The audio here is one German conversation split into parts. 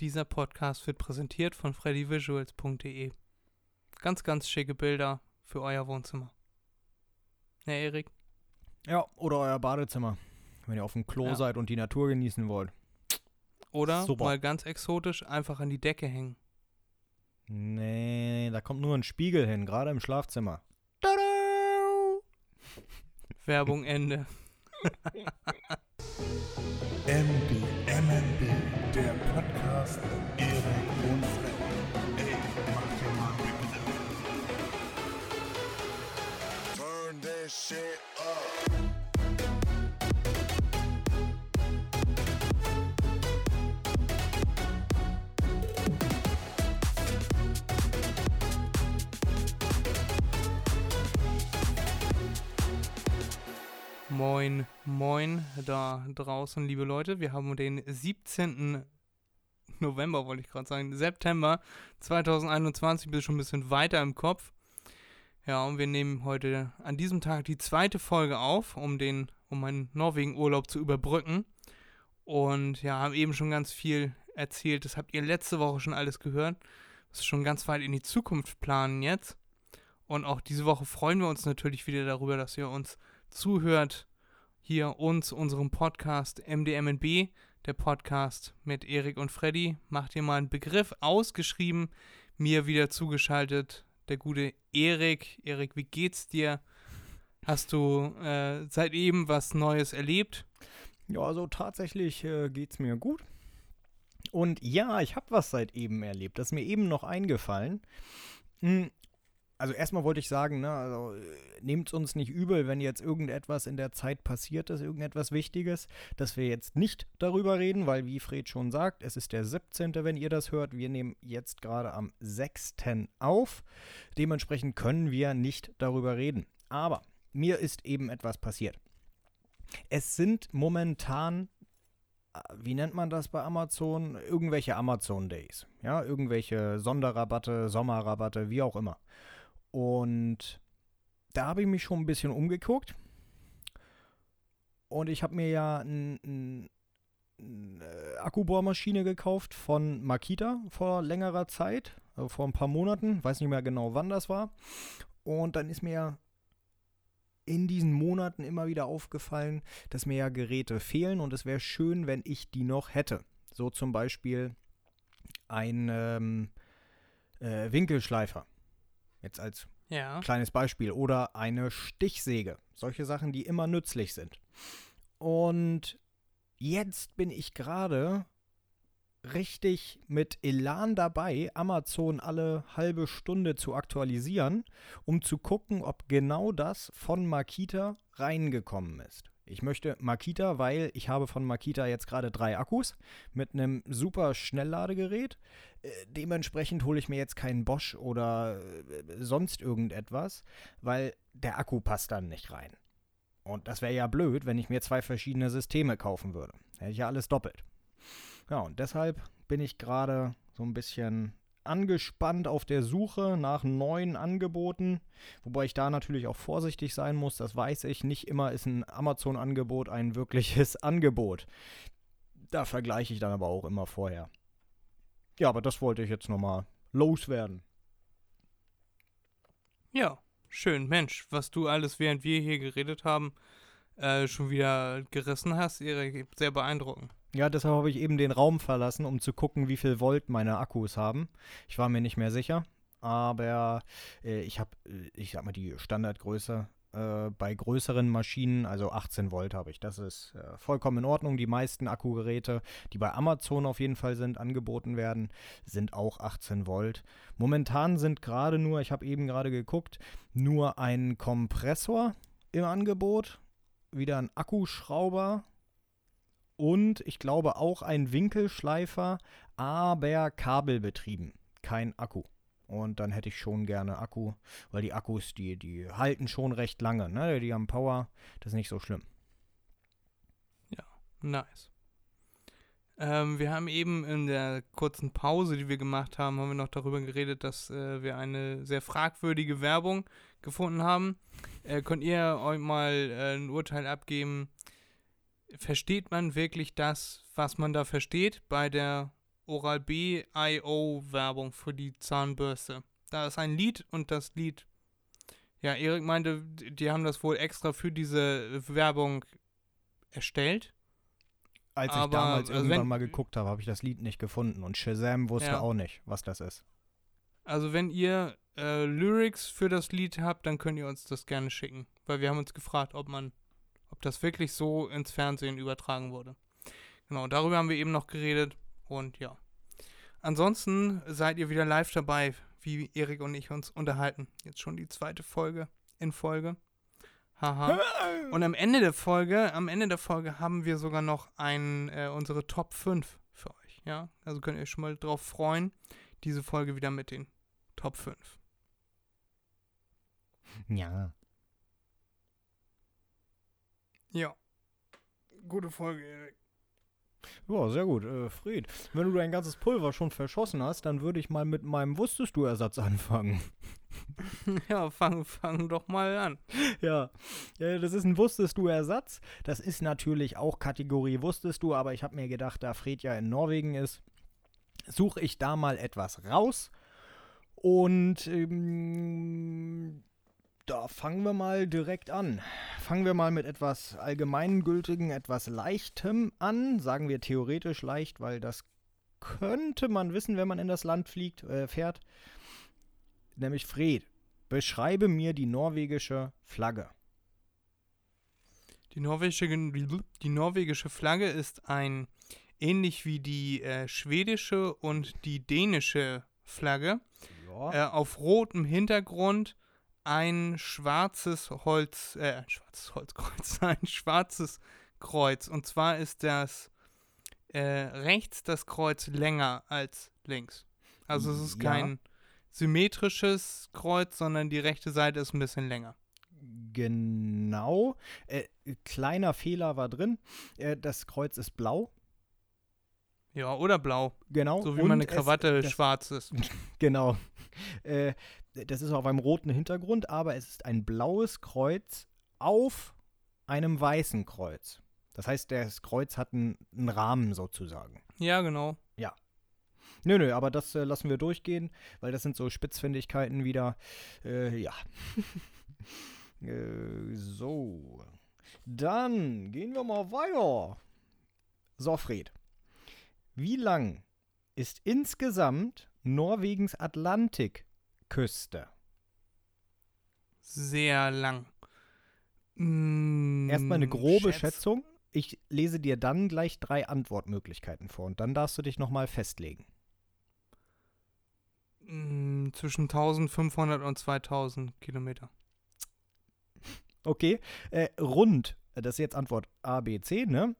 Dieser Podcast wird präsentiert von freddyvisuals.de. Ganz, ganz schicke Bilder für euer Wohnzimmer. Ja, Erik? Ja, oder euer Badezimmer, wenn ihr auf dem Klo Ja. seid und die Natur genießen wollt. Oder Super. mal ganz exotisch einfach an die Decke hängen. Nee, da kommt nur ein Spiegel hin, gerade im Schlafzimmer. Tada! Werbung Ende. MB, Podcast Erik und Freddy. Ey, mach dir mal Begriff. Turn this shit up. Moin, moin da draußen, liebe Leute. Wir haben den 17. November, wollte ich gerade sagen, September 2021, bin schon ein bisschen weiter im Kopf. Ja, und wir nehmen heute an diesem Tag die zweite Folge auf, um den, um meinen Norwegen-Urlaub zu überbrücken. Und ja, haben eben schon ganz viel erzählt. Das habt ihr letzte Woche schon alles gehört. Das ist schon ganz weit in die Zukunft planen jetzt. Und auch diese Woche freuen wir uns natürlich wieder darüber, dass ihr uns zuhört, hier uns, unserem Podcast MDMNB, der Podcast mit Erik und Freddy. Macht ihr mal einen Begriff ausgeschrieben, mir wieder zugeschaltet, der gute Erik. Erik, wie geht's dir? Hast du äh, seit eben was Neues erlebt? Ja, also tatsächlich äh, geht's mir gut. Und ja, ich habe was seit eben erlebt. Das ist mir eben noch eingefallen. Hm, Also erstmal wollte ich sagen, ne, also, nehmt uns nicht übel, wenn jetzt irgendetwas in der Zeit passiert ist, irgendetwas Wichtiges, dass wir jetzt nicht darüber reden, weil wie Fred schon sagt, es ist der 17., wenn ihr das hört. Wir nehmen jetzt gerade am 6. auf. Dementsprechend können wir nicht darüber reden. Aber mir ist eben etwas passiert. Es sind momentan, äh, wie nennt man das bei Amazon? Irgendwelche Amazon Days. Ja, irgendwelche Sonderrabatte, Sommerrabatte, wie auch immer. Und da habe ich mich schon ein bisschen umgeguckt. Und ich habe mir ja eine ein, ein, äh, Akkubohrmaschine gekauft von Makita vor längerer Zeit, also vor ein paar Monaten, weiß nicht mehr genau wann das war. Und dann ist mir in diesen Monaten immer wieder aufgefallen, dass mir ja Geräte fehlen und es wäre schön, wenn ich die noch hätte. So zum Beispiel ein ähm, äh, Winkelschleifer. Jetzt als Ja. kleines Beispiel. Oder eine Stichsäge. Solche Sachen, die immer nützlich sind. Und jetzt bin ich gerade richtig mit Elan dabei, Amazon alle halbe Stunde zu aktualisieren, um zu gucken, ob genau das von Makita reingekommen ist. Ich möchte Makita, weil ich habe von Makita jetzt gerade drei Akkus mit einem super Schnellladegerät. Äh, dementsprechend hole ich mir jetzt keinen Bosch oder äh, sonst irgendetwas, weil der Akku passt dann nicht rein. Und das wäre ja blöd, wenn ich mir zwei verschiedene Systeme kaufen würde. Hätte ich ja alles doppelt. Ja, und deshalb bin ich gerade so ein bisschen angespannt auf der Suche nach neuen Angeboten, wobei ich da natürlich auch vorsichtig sein muss, das weiß ich, nicht immer ist ein Amazon-Angebot ein wirkliches Angebot. Da vergleiche ich dann aber auch immer vorher. Ja, aber das wollte ich jetzt nochmal loswerden. Ja, schön. Mensch, was du alles, während wir hier geredet haben, äh, schon wieder gerissen hast, Erik, sehr beeindruckend. Ja, deshalb habe ich eben den Raum verlassen, um zu gucken, wie viel Volt meine Akkus haben. Ich war mir nicht mehr sicher, aber äh, ich habe, äh, ich sag mal, die Standardgröße äh, bei größeren Maschinen, also 18 Volt habe ich. Das ist äh, vollkommen in Ordnung. Die meisten Akkugeräte, die bei Amazon auf jeden Fall sind, angeboten werden, sind auch 18 Volt. Momentan sind gerade nur, ich habe eben gerade geguckt, nur ein Kompressor im Angebot, wieder ein Akkuschrauber und ich glaube auch ein Winkelschleifer, aber kabelbetrieben, kein Akku. Und dann hätte ich schon gerne Akku, weil die Akkus, die, die halten schon recht lange, ne? Die haben Power, das ist nicht so schlimm. Nice. Ähm, wir haben eben in der kurzen Pause, die wir gemacht haben, haben wir noch darüber geredet, dass äh, wir eine sehr fragwürdige Werbung gefunden haben. Äh, könnt ihr euch mal äh, ein Urteil abgeben? Versteht man wirklich das, was man da versteht bei der Oral-B IO-Werbung für die Zahnbürste. Da ist ein Lied und das Lied, ja, Erik meinte, die haben das wohl extra für diese Werbung erstellt. Als ich Aber, damals also irgendwann wenn- mal geguckt habe, habe ich das Lied nicht gefunden. Und Shazam wusste Ja. auch nicht, was das ist. Also wenn ihr äh, Lyrics für das Lied habt, dann könnt ihr uns das gerne schicken. Weil wir haben uns gefragt, ob man, ob das wirklich so ins Fernsehen übertragen wurde. Genau, darüber haben wir eben noch geredet. Und ja. Ansonsten seid ihr wieder live dabei, wie Erik und ich uns unterhalten. Jetzt schon die zweite Folge in Folge. Haha. Und am Ende der Folge, am Ende der Folge haben wir sogar noch ein, äh, unsere Top 5 für euch. Ja, also könnt ihr euch schon mal drauf freuen. Diese Folge wieder mit den Top 5. Ja. Ja. Gute Folge, Erik. Ja, sehr gut. Äh, Fried, wenn du dein ganzes Pulver schon verschossen hast, dann würde ich mal mit meinem Wusstest du Ersatz anfangen. Ja, fang, fang doch mal an. ja, äh, das ist ein Wusstest du Ersatz. Das ist natürlich auch Kategorie Wusstest du, aber ich habe mir gedacht, da Fred ja in Norwegen ist, suche ich da mal etwas raus. Und ähm, da fangen wir mal direkt an. Fangen wir mal mit etwas Allgemeingültigen, etwas Leichtem an. Sagen wir theoretisch leicht, weil das könnte man wissen, wenn man in das Land fliegt, äh, fährt. Nämlich Fred, beschreibe mir die norwegische Flagge. Die norwegische, die norwegische Flagge ist ein, ähnlich wie die äh, schwedische und die dänische Flagge, Ja. äh, auf rotem Hintergrund ein schwarzes Holz, äh, ein schwarzes Holzkreuz, ein schwarzes Kreuz. Und zwar ist das äh, rechts das Kreuz länger als links. Also es ist Ja. kein symmetrisches Kreuz, sondern die rechte Seite ist ein bisschen länger. Genau. Äh, kleiner Fehler war drin. Äh, das Kreuz ist blau. Ja, oder blau. Genau. So wie Und meine es- Krawatte das- schwarz ist. Genau. Äh, das ist auf einem roten Hintergrund, aber es ist ein blaues Kreuz auf einem weißen Kreuz. Das heißt, das Kreuz hat einen, einen Rahmen sozusagen. Ja, genau. Nö, nö, aber das äh, lassen wir durchgehen, weil das sind so Spitzfindigkeiten wieder. Äh, ja. äh, so. Dann gehen wir mal weiter. So, Fred. Wie lang ist insgesamt Norwegens Atlantikküste? Sehr lang. Mm, Erstmal eine grobe schätz- Schätzung. Ich lese dir dann gleich drei Antwortmöglichkeiten vor und dann darfst du dich nochmal festlegen. Mm, zwischen 1500 und 2000 Kilometer. Okay, äh, rund, das ist jetzt Antwort A, B, C, ne?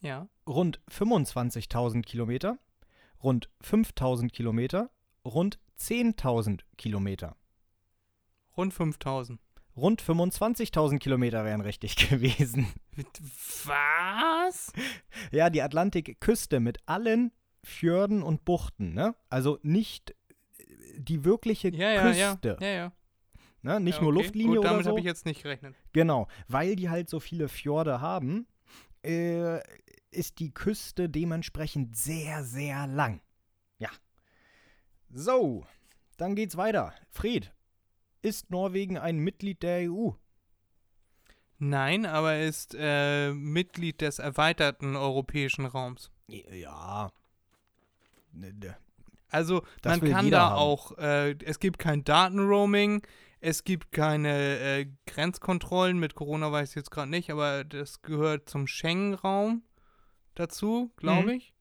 Ja. rund 25.000 Kilometer, rund 5.000 Kilometer, rund 10.000 Kilometer. Rund 5000. Rund 25.000 Kilometer wären richtig gewesen. Was? Ja, die Atlantikküste mit allen Fjorden und Buchten, ne? Also nicht äh, die wirkliche Ja, ja, ja. Küste, Ja, ja. ne? Nicht ja, nur okay. Luftlinie Gut, oder damit so. habe ich jetzt nicht gerechnet. Genau, weil die halt so viele Fjorde haben, äh, ist die Küste dementsprechend sehr, sehr lang. So, dann geht's weiter. Fred, ist Norwegen ein Mitglied der EU? Nein, aber er ist äh, Mitglied des erweiterten europäischen Raums. Ja. Ne, ne. Also Das man kann da haben. auch, äh, es gibt kein Datenroaming, es gibt keine äh, Grenzkontrollen, mit Corona weiß ich jetzt gerade nicht, aber das gehört zum Schengen-Raum dazu, glaube Mhm. ich.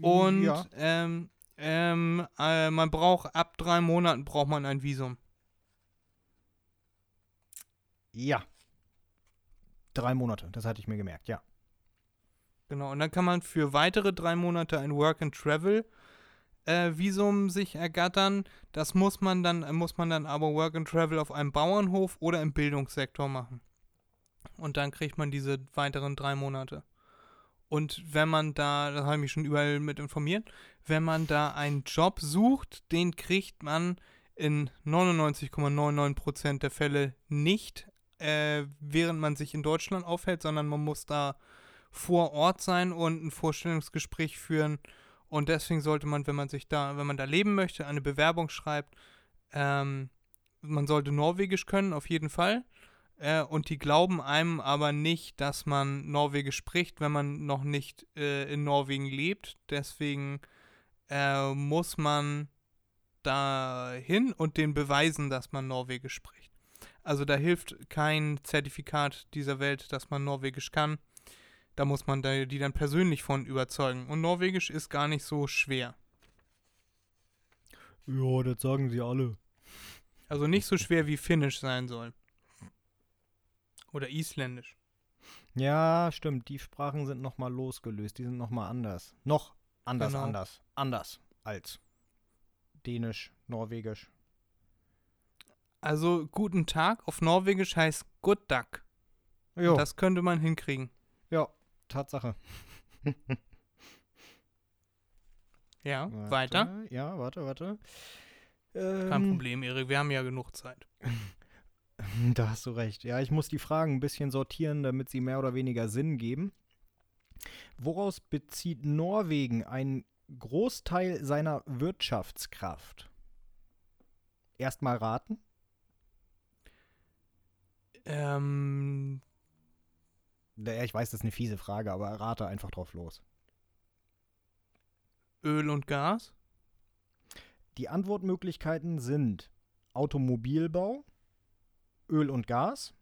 Und ja. ähm, ähm, äh, man braucht ab drei Monaten braucht man ein Visum. ja. Drei Monate, das hatte ich mir gemerkt, ja. Genau, und dann kann man für weitere drei Monate ein Work-and-Travel äh, Visum sich ergattern. Das muss man dann, muss man dann aber Work and Travel auf einem Bauernhof oder im Bildungssektor machen. Und dann kriegt man diese weiteren drei Monate. Und wenn man da, das habe ich mich schon überall mit informiert, wenn man da einen Job sucht, den kriegt man in 99,99% der Fälle nicht, äh, während man sich in Deutschland aufhält, sondern man muss da vor Ort sein und ein Vorstellungsgespräch führen Und deswegen sollte man, wenn man sich da, wenn man da leben möchte, eine Bewerbung schreibt, ähm, man sollte Norwegisch können, auf jeden Fall. Äh, und die glauben einem aber nicht, dass man Norwegisch spricht, wenn man noch nicht äh, in Norwegen lebt. Deswegen äh, muss man dahin und den beweisen, dass man Norwegisch spricht. Also da hilft kein Zertifikat dieser Welt, dass man Norwegisch kann. Da muss man da, die dann persönlich von überzeugen. Und Norwegisch ist gar nicht so schwer. Ja, das sagen sie alle. Also nicht so schwer wie Finnisch sein soll. Oder Isländisch. Ja, stimmt. Die Sprachen sind nochmal losgelöst. Die sind nochmal anders. Noch anders, Genau. anders. Anders als Dänisch, Norwegisch. Also guten Tag auf Norwegisch heißt Good Duck. Jo, Das könnte man hinkriegen. ja, Tatsache. Ja, Warte, weiter. Ja, warte, warte. Kein Ähm, Problem, Erik. Wir haben ja genug Zeit. Da hast du recht. Ja, ich muss die Fragen ein bisschen sortieren, damit sie mehr oder weniger Sinn geben. Woraus bezieht Norwegen einen Großteil seiner Wirtschaftskraft? Erstmal raten. Ähm, Ja, ich weiß, das ist eine fiese Frage, aber rate einfach drauf los. Öl und Gas. Die Antwortmöglichkeiten sind Automobilbau, Öl und Gas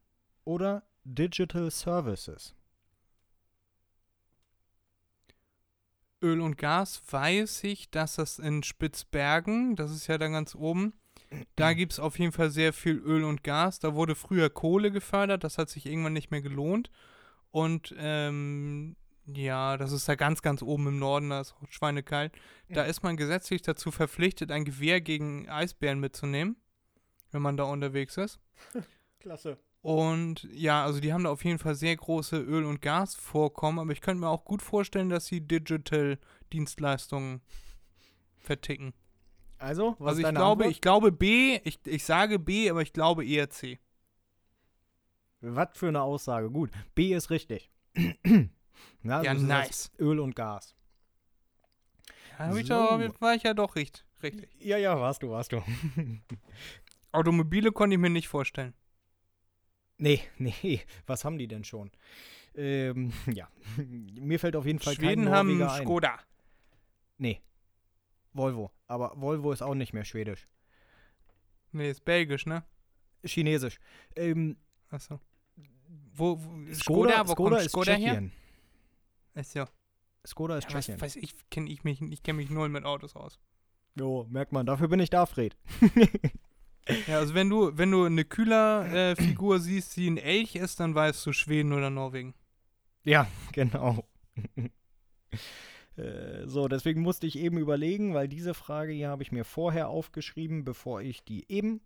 oder Digital Services. Öl und Gas weiß ich, dass das in Spitzbergen, das ist ja da ganz oben, da gibt es auf jeden Fall sehr viel Öl und Gas. Da wurde früher Kohle gefördert, das hat sich irgendwann nicht mehr gelohnt. Und ähm, ja, das ist da ganz, ganz oben im Norden, da ist auch schweinekalt. Da ist man gesetzlich dazu verpflichtet, ein Gewehr gegen Eisbären mitzunehmen, wenn man da unterwegs ist. Klasse. Und ja, also die haben da auf jeden Fall sehr große Öl- und Gasvorkommen, aber ich könnte mir auch gut vorstellen, dass sie Digital-Dienstleistungen verticken. Also, was also ich deine glaube, Antwort? ich glaube B, ich, ich sage B, aber ich glaube eher C. Was für eine Aussage. Gut, B ist richtig. ja, ja, das nice. Öl und Gas. Da hab ich So. doch, war ich ja doch richtig. richtig. Ja, ja, warst du, warst du. Automobile konnte ich mir nicht vorstellen. Nee, nee, was haben die denn schon? Ähm, ja, mir fällt auf jeden Fall Schweden kein haben Norweger ein. Skoda. Nee, Volvo. Aber Volvo ist auch nicht mehr schwedisch. Nee, ist belgisch, ne? Chinesisch. Ähm, Achso. Wo, wo Skoda, wo Skoda kommt ist Skoda her? Tschechien. Ist ja. Skoda ist ja was Tschechien. weiß ich, kenne ich mich, ich kenne mich null mit Autos aus. Jo, merkt man, dafür bin ich da, Fred. Ja, also wenn du, wenn du eine Kühler-Figur siehst, die ein Elch ist, dann weißt du Schweden oder Norwegen. Ja, genau. Äh, so, deswegen musste ich eben überlegen, weil diese Frage hier habe ich mir vorher aufgeschrieben, bevor ich die eben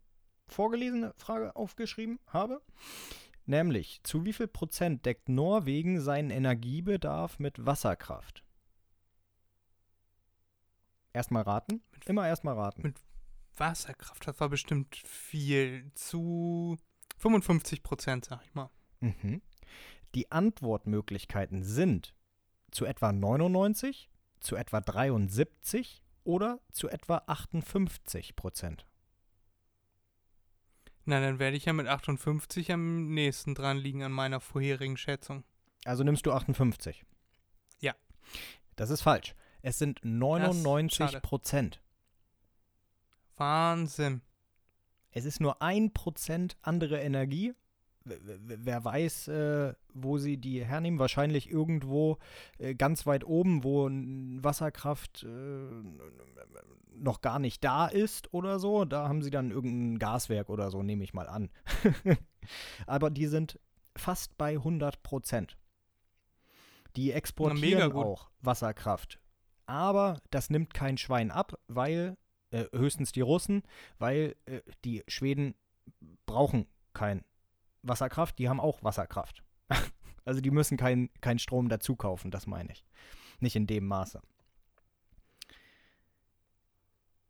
vorgelesene Frage aufgeschrieben habe. Nämlich, zu wie viel Prozent deckt Norwegen seinen Energiebedarf mit Wasserkraft? Erstmal raten. Immer erstmal raten. Mit- Wasserkraft, das war bestimmt viel. Zu 55 Prozent, sag ich mal. Mhm. Die Antwortmöglichkeiten sind zu etwa 99, zu etwa 73 oder zu etwa 58 Prozent. Na, dann werde ich ja mit 58 am nächsten dran liegen an meiner vorherigen Schätzung. Also nimmst du 58. Ja. Das ist falsch. Es sind 99 schade. Prozent. Wahnsinn. Es ist nur ein Prozent andere Energie. Wer weiß, äh, wo sie die hernehmen. Wahrscheinlich irgendwo äh, ganz weit oben, wo Wasserkraft äh, noch gar nicht da ist oder so. Da haben sie dann irgendein Gaswerk oder so, nehme ich mal an. Aber die sind fast bei 100 Prozent. Die exportieren auch Wasserkraft. Aber das nimmt kein Schwein ab, weil, äh, höchstens die Russen, weil äh, die Schweden brauchen kein Wasserkraft, die haben auch Wasserkraft. also die müssen keinen kein Strom dazu kaufen, das meine ich. Nicht in dem Maße.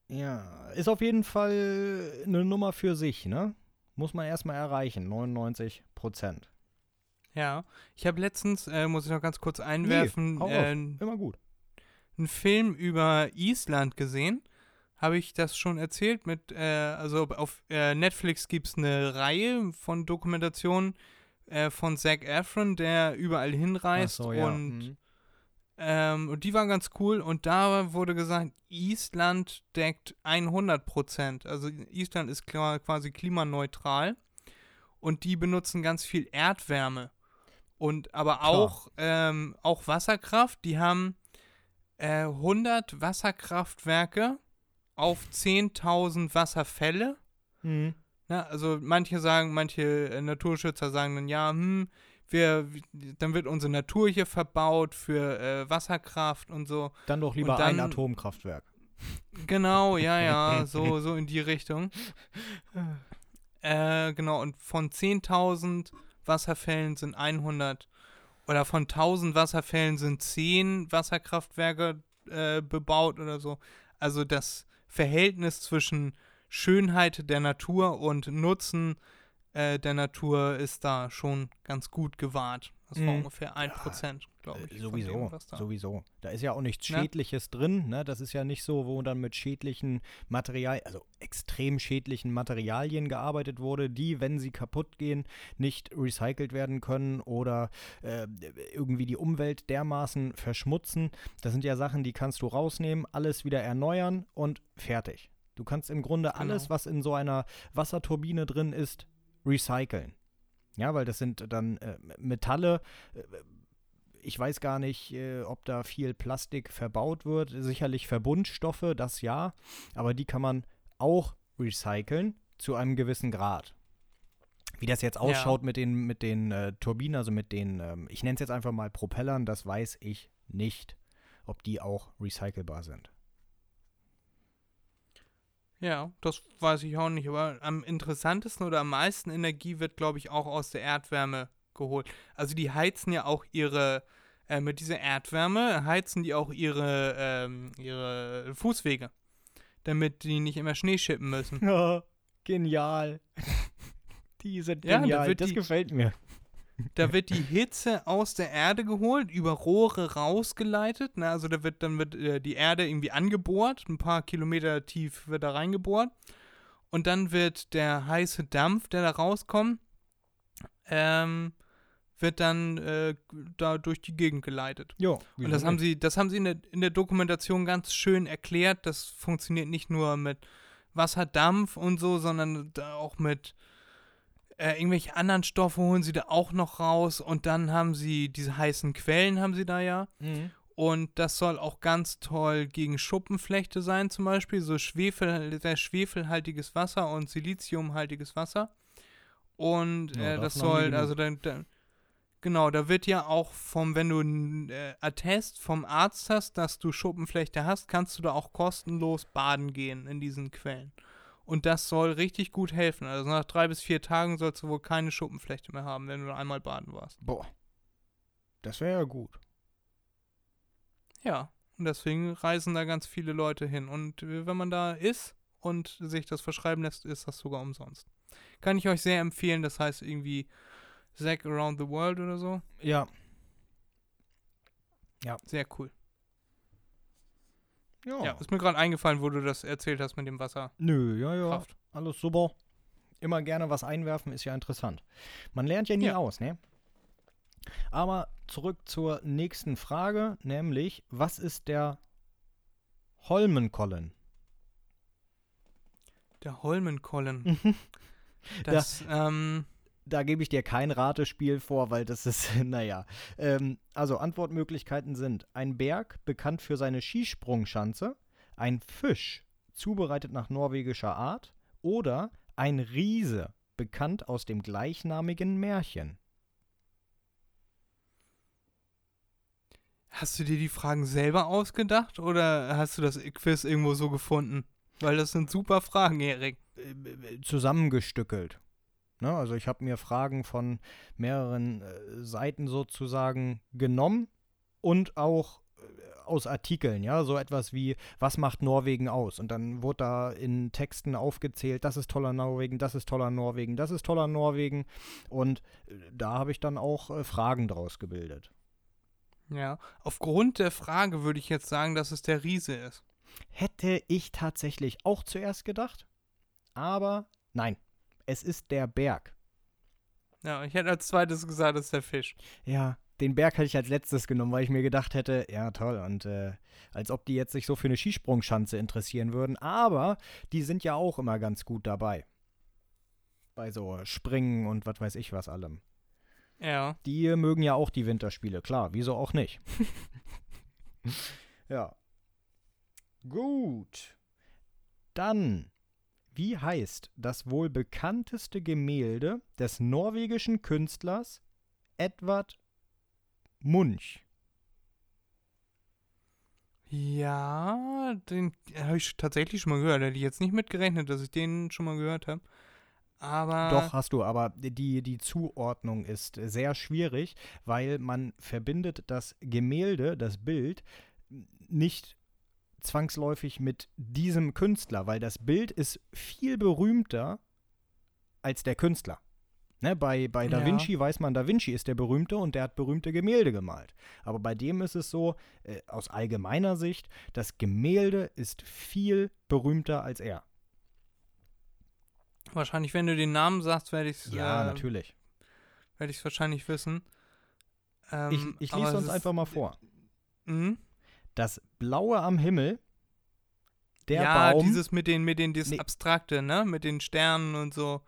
Ja, ist auf jeden Fall eine Nummer für sich, ne? Muss man erstmal erreichen, 99 Prozent. Ja. Ich habe letztens, äh, muss ich noch ganz kurz einwerfen, auf. äh, Immer gut. einen Film über Island gesehen. Habe ich das schon erzählt? Mit, äh, also auf äh, Netflix gibt es eine Reihe von Dokumentationen äh, von Zac Efron, der überall hinreist so, ja. und mhm. ähm, und die waren ganz cool und da wurde gesagt, Island deckt 100 Prozent. Also Island ist quasi klimaneutral und die benutzen ganz viel Erdwärme und aber auch, ähm, auch Wasserkraft. Die haben äh, 100 Wasserkraftwerke auf 10.000 Wasserfälle. Mhm. Ja, also manche sagen, manche äh, Naturschützer sagen dann, ja, hm, wir, dann wird unsere Natur hier verbaut für äh, Wasserkraft und so. Dann doch lieber dann- ein Atomkraftwerk. Genau, ja, ja, so, so in die Richtung. Äh, genau, und von 10.000 Wasserfällen sind 100, oder von 1.000 Wasserfällen sind 10 Wasserkraftwerke äh, bebaut oder so. Also das Verhältnis zwischen Schönheit der Natur und Nutzen äh, der Natur ist da schon ganz gut gewahrt. Das war Mhm. ungefähr 1%, glaube ich. Äh, von Sowieso, dem, da- sowieso. Da ist ja auch nichts Ja. Schädliches drin, ne? Das ist ja nicht so, wo dann mit schädlichen Materialien, also extrem schädlichen Materialien gearbeitet wurde, die, wenn sie kaputt gehen, nicht recycelt werden können oder äh, irgendwie die Umwelt dermaßen verschmutzen. Das sind ja Sachen, die kannst du rausnehmen, alles wieder erneuern und fertig. Du kannst im Grunde alles, Genau. was in so einer Wasserturbine drin ist, recyceln. Ja, weil das sind dann äh, Metalle, äh, ich weiß gar nicht, äh, ob da viel Plastik verbaut wird. Sicherlich Verbundstoffe, das ja. Aber die kann man auch recyceln zu einem gewissen Grad. Wie das jetzt ausschaut mit den, mit den äh, Turbinen, also mit den, ähm, ich nenne es jetzt einfach mal Propellern, das weiß ich nicht, ob die auch recycelbar sind. Ja, das weiß ich auch nicht, aber am interessantesten oder am meisten Energie wird, glaube ich, auch aus der Erdwärme geholt. Also die heizen ja auch ihre, äh, mit dieser Erdwärme heizen die auch ihre, ähm, ihre Fußwege, damit die nicht immer Schnee schippen müssen. Ja, genial. die sind Ja, da genial, wird das die- gefällt mir. Da wird die Hitze aus der Erde geholt, über Rohre rausgeleitet. Ne? Also da wird dann wird äh, die Erde irgendwie angebohrt, ein paar Kilometer tief wird da reingebohrt. Und dann wird der heiße Dampf, der da rauskommt, ähm, wird dann äh, da durch die Gegend geleitet. Jo, Und das haben sie, das haben sie in der, in der Dokumentation ganz schön erklärt. Das funktioniert nicht nur mit Wasserdampf und so, sondern da auch mit äh, irgendwelche anderen Stoffe holen sie da auch noch raus. Und dann haben sie diese heißen Quellen haben sie da ja. Mhm. Und das soll auch ganz toll gegen Schuppenflechte sein, zum Beispiel. So Schwefel, sehr schwefelhaltiges Wasser und siliziumhaltiges Wasser. Und Ja, äh, das haben die soll, also dann, dann, genau, da wird ja auch vom, wenn du ein äh, Attest vom Arzt hast, dass du Schuppenflechte hast, kannst du da auch kostenlos baden gehen in diesen Quellen. Und das soll richtig gut helfen. Also nach drei bis vier Tagen sollst du wohl keine Schuppenflechte mehr haben, wenn du einmal baden warst. Boah. Das wäre ja gut. Ja, und deswegen reisen da ganz viele Leute hin. Und äh, wenn man da ist und sich das verschreiben lässt, ist das sogar umsonst. Kann ich euch sehr empfehlen. Das heißt irgendwie Zack Around the World oder so. Ja. Sehr cool. Ja. Ja, ist mir gerade eingefallen, wo du das erzählt hast mit dem Wasserkraft. Nö, ja, ja. Alles super. Immer gerne was einwerfen, ist ja interessant. Man lernt ja nie Ja. aus, ne? Aber zurück zur nächsten Frage, nämlich, was ist der Holmenkollen? Der Holmenkollen. Das, ähm, Da gebe ich dir kein Ratespiel vor, weil das ist, naja. Ähm, also Antwortmöglichkeiten sind ein Berg, bekannt für seine Skisprungschanze, ein Fisch, zubereitet nach norwegischer Art, oder ein Riese, bekannt aus dem gleichnamigen Märchen. hast du dir die Fragen selber ausgedacht oder hast du das Quiz irgendwo so gefunden? Weil das sind super Fragen, Erik. äh, zusammengestückelt. Ne? Also ich habe mir Fragen von mehreren äh, Seiten sozusagen genommen und auch äh, aus Artikeln, ja, so etwas wie, was macht Norwegen aus? Und dann wurde da in Texten aufgezählt, das ist toller Norwegen, das ist toller Norwegen, das ist toller Norwegen. Und äh, da habe ich dann auch äh, Fragen draus gebildet. Ja. Aufgrund der Frage würde ich jetzt sagen, dass es der Riese ist. Hätte ich tatsächlich auch zuerst gedacht. Aber nein, es ist der Berg. Ja, ich hätte als zweites gesagt, es ist der Fisch. Ja, den Berg hätte ich als letztes genommen, weil ich mir gedacht hätte, ja toll, und äh, als ob die jetzt sich so für eine Skisprungschanze interessieren würden. Aber die sind ja auch immer ganz gut dabei. Bei so Springen und was weiß ich was allem. Ja. Die mögen ja auch die Winterspiele, klar, wieso auch nicht. ja. Gut. Dann, wie heißt das wohl bekannteste Gemälde des norwegischen Künstlers Edvard Munch? Ja, den habe ich tatsächlich schon mal gehört. Hätte ich jetzt nicht mitgerechnet, dass ich den schon mal gehört habe. Aber. Doch, hast du, aber die, die Zuordnung ist sehr schwierig, weil man verbindet das Gemälde, das Bild, nicht zwangsläufig mit diesem Künstler, weil das Bild ist viel berühmter als der Künstler. Ne, bei, bei Da Ja. Vinci weiß man, Da Vinci ist der berühmte und der hat berühmte Gemälde gemalt. Aber bei dem ist es so, äh, aus allgemeiner Sicht, das Gemälde ist viel berühmter als er. Wahrscheinlich, wenn du den Namen sagst, werde ich es Ja, äh, natürlich. werde ich wahrscheinlich wissen. Ähm, Ich, ich lese es uns einfach mal vor. Mhm. Das Blaue am Himmel, der ja, Baum. dieses mit den, mit den, das Nee. Abstrakte, ne? Mit den Sternen und so.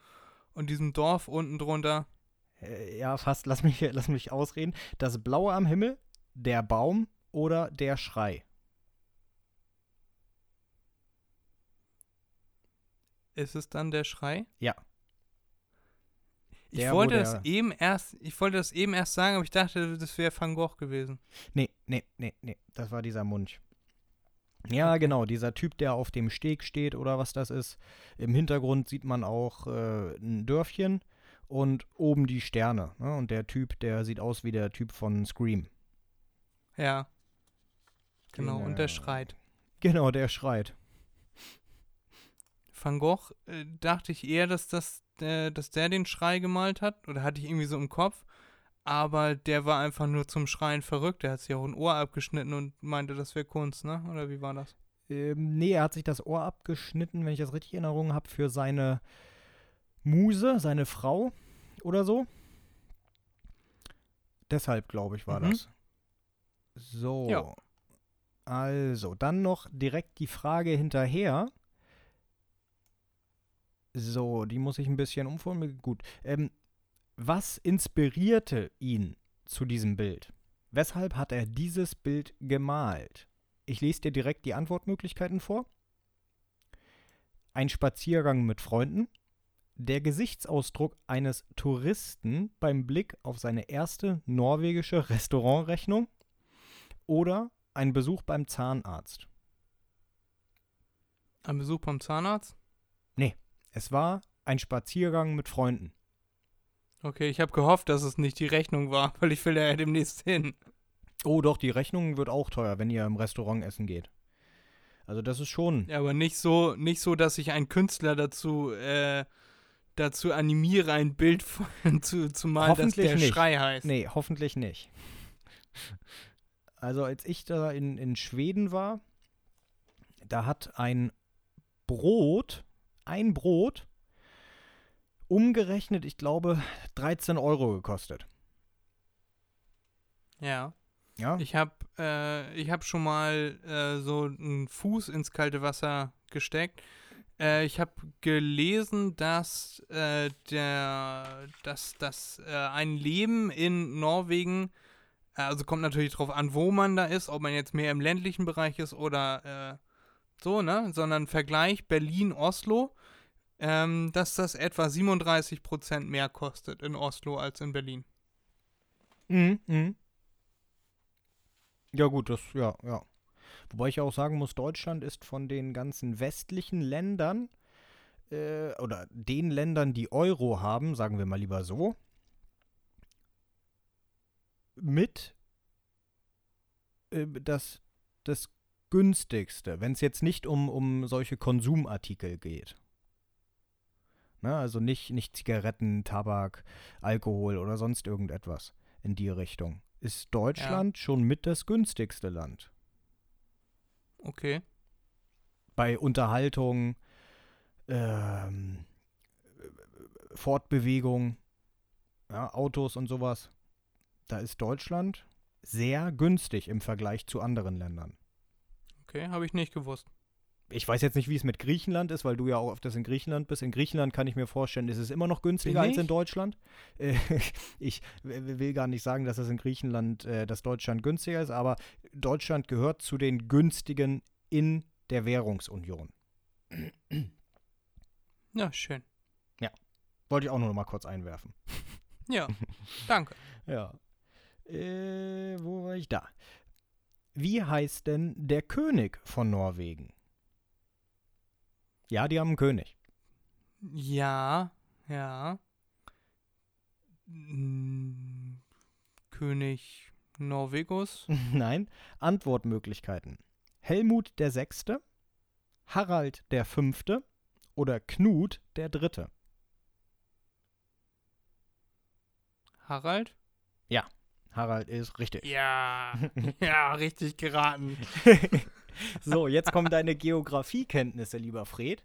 Und diesem Dorf unten drunter. äh, ja, fast, lass mich, lass mich ausreden. Das Blaue am Himmel, der Baum oder der Schrei. Ist es dann der Schrei? Ja. Ich Der, wollte das eben erst, ich wollte das eben erst sagen, aber ich dachte, das wäre Van Gogh gewesen. Nee, nee, nee, nee, das war dieser Munch. Ja, genau, dieser Typ, der auf dem Steg steht oder was das ist. Im Hintergrund sieht man auch äh, ein Dörfchen und oben die Sterne. Ne? Und der Typ, der sieht aus wie der Typ von Scream. Ja. Genau, Den, und der äh, schreit. Genau, der schreit. Van Gogh äh, dachte ich eher, dass, das, äh, dass der den Schrei gemalt hat. Oder hatte ich irgendwie so im Kopf. Aber der war einfach nur zum Schreien verrückt. Der hat sich auch ein Ohr abgeschnitten und meinte, das wäre Kunst, ne? Oder wie war das? Ähm, nee, er hat sich das Ohr abgeschnitten, wenn ich das richtig in Erinnerung habe, für seine Muse, seine Frau oder so. Deshalb, glaube ich, war Mhm. das. So. Ja. Also, dann noch direkt die Frage hinterher. So, die muss ich ein bisschen umformulieren. Gut. Ähm, was inspirierte ihn zu diesem Bild? Weshalb hat er dieses Bild gemalt? Ich lese dir direkt die Antwortmöglichkeiten vor. Ein Spaziergang mit Freunden. Der Gesichtsausdruck eines Touristen beim Blick auf seine erste norwegische Restaurantrechnung. Oder ein Besuch beim Zahnarzt. Ein Besuch beim Zahnarzt? Es war ein Spaziergang mit Freunden. Okay, ich habe gehofft, dass es nicht die Rechnung war, weil ich will ja demnächst hin. Oh, doch, die Rechnung wird auch teuer, wenn ihr im Restaurant essen geht. Also, das ist schon. Ja, aber nicht so, nicht so, dass ich einen Künstler dazu, äh, dazu animiere, ein Bild von, zu, zu malen, das der nicht. Schrei heißt. Nee, hoffentlich nicht. Also als ich da in, in Schweden war, da hat ein Brot, ein Brot, umgerechnet, ich glaube, 13 Euro gekostet. Ja. Ja, Ich habe äh, ich hab schon mal äh, so einen Fuß ins kalte Wasser gesteckt. Äh, ich habe gelesen, dass, äh, der, dass, dass äh, ein Leben in Norwegen, äh, also kommt natürlich drauf an, wo man da ist, ob man jetzt mehr im ländlichen Bereich ist oder äh, so, ne? Sondern Vergleich Berlin-Oslo, ähm, dass das etwa 37% mehr kostet in Oslo als in Berlin. Mhm, mhm. Ja, gut, das, ja, ja. Wobei ich auch sagen muss, Deutschland ist von den ganzen westlichen Ländern äh, oder den Ländern, die Euro haben, sagen wir mal lieber so, mit äh, das, das günstigste, wenn es jetzt nicht um, um solche Konsumartikel geht. Ne, also nicht, nicht Zigaretten, Tabak, Alkohol oder sonst irgendetwas in die Richtung. ist Deutschland schon mit das günstigste Land. Okay. Bei Unterhaltung, ähm, Fortbewegung, ja, Autos und sowas. Da ist Deutschland sehr günstig im Vergleich zu anderen Ländern. Okay, habe ich nicht gewusst. Ich weiß jetzt nicht, wie es mit Griechenland ist, weil du ja auch öfters in Griechenland bist. In Griechenland kann ich mir vorstellen, ist es immer noch günstiger als in? Deutschland. Äh, ich will gar nicht sagen, dass es in Griechenland, äh, dass Deutschland günstiger ist, aber Deutschland gehört zu den günstigen in der Währungsunion. Ja, schön. Wollte ich auch nur noch mal kurz einwerfen. Ja, danke. Ja. Äh, wo war ich da? Wie heißt denn der König von Norwegen? Ja, die haben einen König. Ja, ja. Mm, König Norwegus. Nein, Antwortmöglichkeiten. Helmut der Sechste, Harald der Fünfte oder Knut der Dritte. Harald? Harald ist richtig. Ja, ja, richtig geraten. So, jetzt kommen deine Geografiekenntnisse, lieber Fred.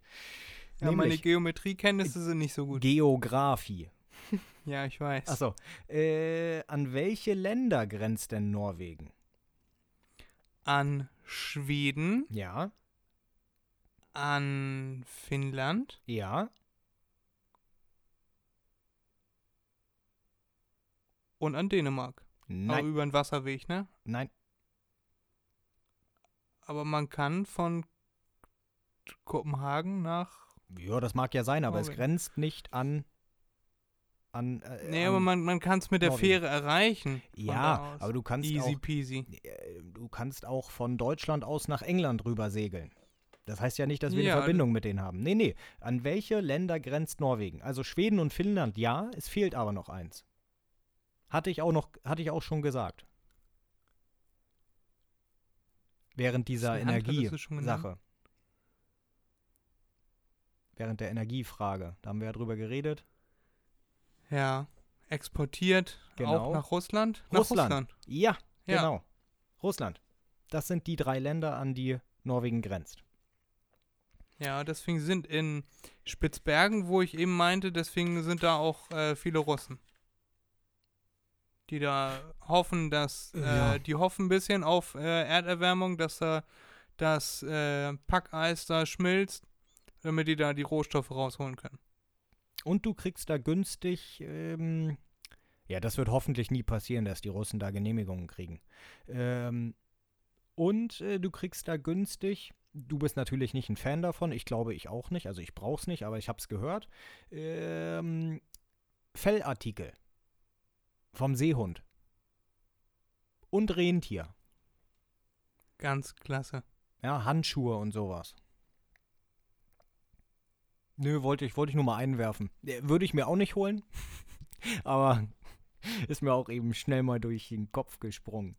Ja, meine Nämlich Geometriekenntnisse sind nicht so gut. Geografie. Ja, ich weiß. Achso. Äh, an welche Länder grenzt denn Norwegen? An Schweden, Ja, an Finnland, ja. und an Dänemark. Aber Nein, über den Wasserweg, ne? nein. Aber man kann von Kopenhagen nach. Ja, das mag ja sein, aber es Norwegen. grenzt nicht an. an äh, Nee, an, aber man, man kann es mit der Norwegen. Fähre erreichen. Ja, aber du kannst Easy auch. peasy. äh, Du kannst auch von Deutschland aus nach England rüber segeln. Das heißt ja nicht, dass wir Ja, eine Verbindung mit denen haben. Nee, nee. An welche Länder grenzt Norwegen? Also Schweden und Finnland, ja, es fehlt aber noch eins. Hatte ich auch noch, hatte ich auch schon gesagt. Während dieser? Energiesache. Während der Energiefrage. Da haben wir ja drüber geredet. Ja. Exportiert Genau. auch nach Russland? Nach Russland. Russland. Ja, Ja. genau. Russland. Das sind die drei Länder, an die Norwegen grenzt. Ja, deswegen sind in Spitzbergen, wo ich eben meinte, deswegen sind da auch äh, viele Russen. Die da hoffen, dass, äh, Ja. die hoffen ein bisschen auf äh, Erderwärmung, dass da das äh, Packeis da schmilzt, damit die da die Rohstoffe rausholen können. Und du kriegst da günstig, ähm, ja, das wird hoffentlich nie passieren, dass die Russen da Genehmigungen kriegen. Ähm, und äh, du kriegst da günstig, du bist natürlich nicht ein Fan davon, ich glaube ich auch nicht, also ich brauch's nicht, aber ich hab's gehört, ähm, Fellartikel vom Seehund und Rentier, Ganz klasse. ja, Handschuhe und sowas. Nö, wollte ich, wollte ich nur mal einwerfen. Äh, Würde ich mir auch nicht holen, aber ist mir auch eben schnell mal durch den Kopf gesprungen.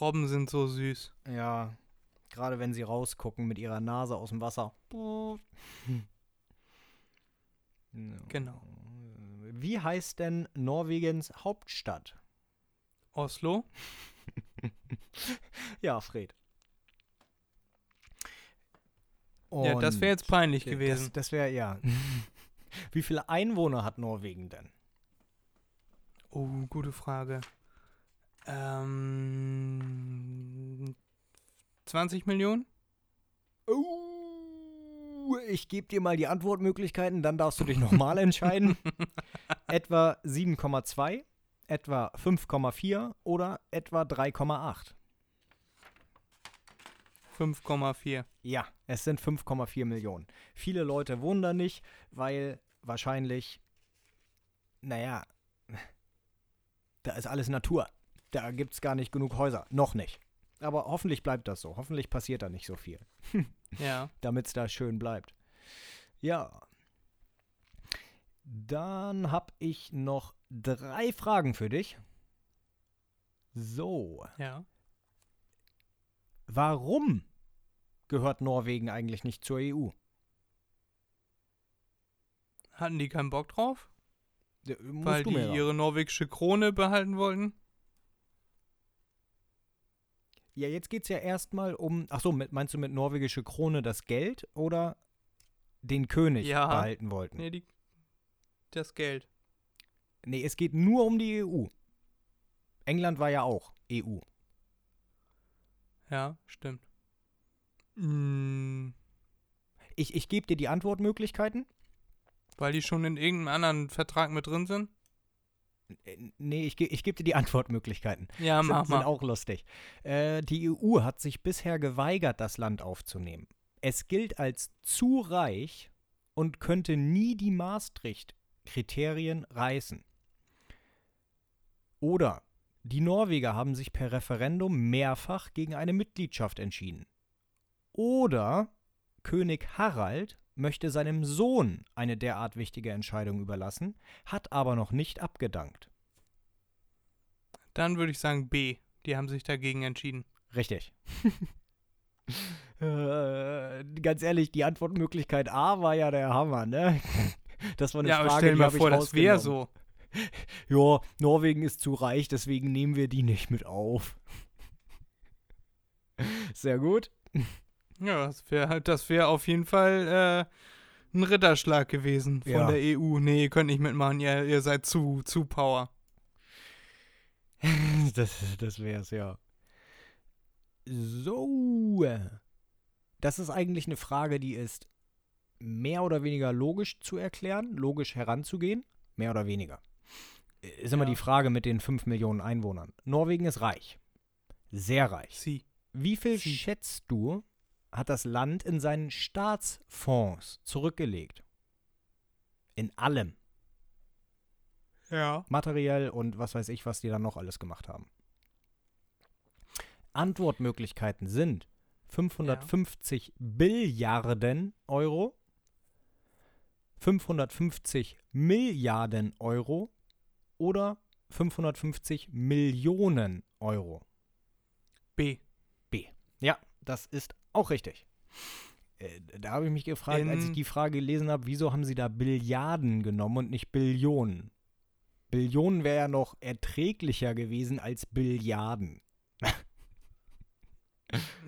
Robben sind so süß. Ja, gerade wenn sie rausgucken mit ihrer Nase aus dem Wasser. Genau. Wie heißt denn Norwegens Hauptstadt? Oslo? Ja, Fred. ja, das wäre jetzt peinlich Und gewesen. Das, das wäre, ja. Wie viele Einwohner hat Norwegen denn? Oh, gute Frage. Ähm, 20 Millionen? Oh, ich gebe dir mal die Antwortmöglichkeiten, dann darfst du dich nochmal entscheiden. etwa 7,2, etwa 5,4 oder etwa 3,8. 5,4. Ja, es sind 5,4 Millionen. Viele Leute wohnen da nicht, weil wahrscheinlich, naja, da ist alles Natur. Da gibt es gar nicht genug Häuser. Noch nicht. Aber hoffentlich bleibt das so. Hoffentlich passiert da nicht so viel. Ja. damit es da schön bleibt. Ja. Dann habe ich noch drei Fragen für dich. So, Ja. warum gehört Norwegen eigentlich nicht zur EU? Hatten die keinen Bock drauf? Musst weil die ihre norwegische Krone behalten wollten. Ja, jetzt geht es ja erstmal um. Achso, mit, meinst du mit norwegische Krone das Geld oder den König Ja. behalten wollten? Nee, die, das Geld. Nee, es geht nur um die EU. England war ja auch EU. Ja, stimmt. Mm, Ich, ich gebe dir die Antwortmöglichkeiten. weil die schon in irgendeinem anderen Vertrag mit drin sind? Äh, Nee, ich, ich gebe dir die Antwortmöglichkeiten. Ja, sind, mach sind mal. auch lustig. Äh, die EU hat sich bisher geweigert, das Land aufzunehmen. Es gilt als zu reich und könnte nie die Maastricht-Kriterien reißen. Oder die Norweger haben sich per Referendum mehrfach gegen eine Mitgliedschaft entschieden. Oder König Harald möchte seinem Sohn eine derart wichtige Entscheidung überlassen, hat aber noch nicht abgedankt. Dann würde ich sagen B. Die haben sich dagegen entschieden. Richtig. äh, ganz ehrlich, die Antwortmöglichkeit A war ja der Hammer, ne? Das war eine ja, aber Frage, stell dir mal vor, das wäre so. Ja, Norwegen ist zu reich, deswegen nehmen wir die nicht mit auf. Sehr gut. Ja, das wäre das wär auf jeden Fall äh, ein Ritterschlag gewesen von Ja. der EU. Nee, ihr könnt nicht mitmachen, ihr, ihr seid zu, zu Power. Das, das wär's, ja. So. Das ist eigentlich eine Frage, die ist mehr oder weniger logisch zu erklären, logisch heranzugehen. Mehr oder weniger. Ist immer Ja. die Frage mit den 5 Millionen Einwohnern. Norwegen ist reich. Sehr reich. Sie. Wie viel Sie. schätzt du, hat das Land in seinen Staatsfonds zurückgelegt? In allem. Ja. materiell und was weiß ich, was die dann noch alles gemacht haben. Antwortmöglichkeiten sind 550 Billiarden Euro, 550 Milliarden Euro oder 550 Millionen Euro. B. Ja, das ist auch richtig. Äh, Da habe ich mich gefragt, als ich In- die Frage gelesen habe, wieso haben sie da Billiarden genommen und nicht Billionen? Billionen wäre ja noch erträglicher gewesen als Billiarden.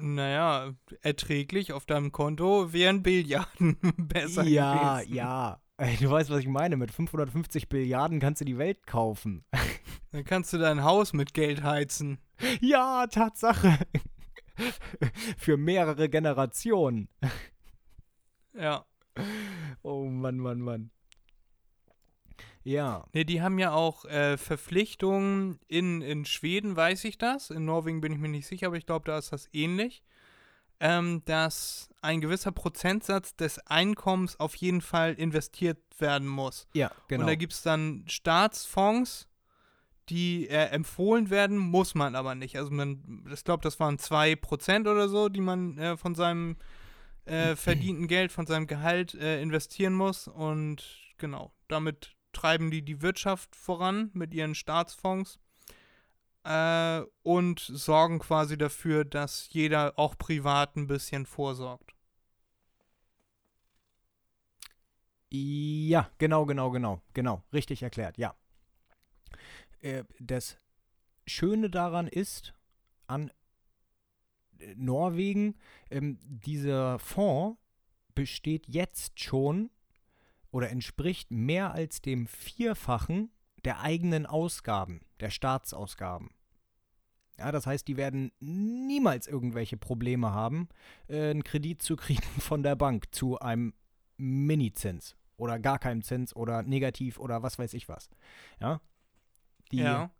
Naja, erträglich auf deinem Konto wären Billiarden besser ja, gewesen. ja. Äh, Du weißt, was ich meine. Mit 550 Billiarden kannst du die Welt kaufen. Dann kannst du dein Haus mit Geld heizen. ja, Tatsache. Für mehrere Generationen. Ja. Oh Mann, Mann, Mann. Ja. Ne, die haben ja auch äh, Verpflichtungen in, in Schweden, weiß ich das. In Norwegen bin ich mir nicht sicher, aber ich glaube, da ist das ähnlich. Ähm, dass ein gewisser Prozentsatz des Einkommens auf jeden Fall investiert werden muss. Ja, genau. Und da gibt es dann Staatsfonds, die äh, empfohlen werden, muss man aber nicht. Also man, ich glaube, das waren 2% oder so, die man äh, von seinem äh, verdienten Geld, von seinem Gehalt äh, investieren muss. Und genau, damit treiben die die Wirtschaft voran mit ihren Staatsfonds äh, und sorgen quasi dafür, dass jeder auch privat ein bisschen vorsorgt. Ja, genau, genau, genau, genau. Richtig erklärt, ja. Äh, das Schöne daran ist, an äh, Norwegen, ähm, dieser Fonds besteht jetzt schon oder entspricht mehr als dem Vierfachen der eigenen Ausgaben, der Staatsausgaben. Ja, das heißt, die werden niemals irgendwelche Probleme haben, äh, einen Kredit zu kriegen von der Bank zu einem Mini-Zins oder gar keinem Zins oder negativ oder was weiß ich was. Ja. Die, ja.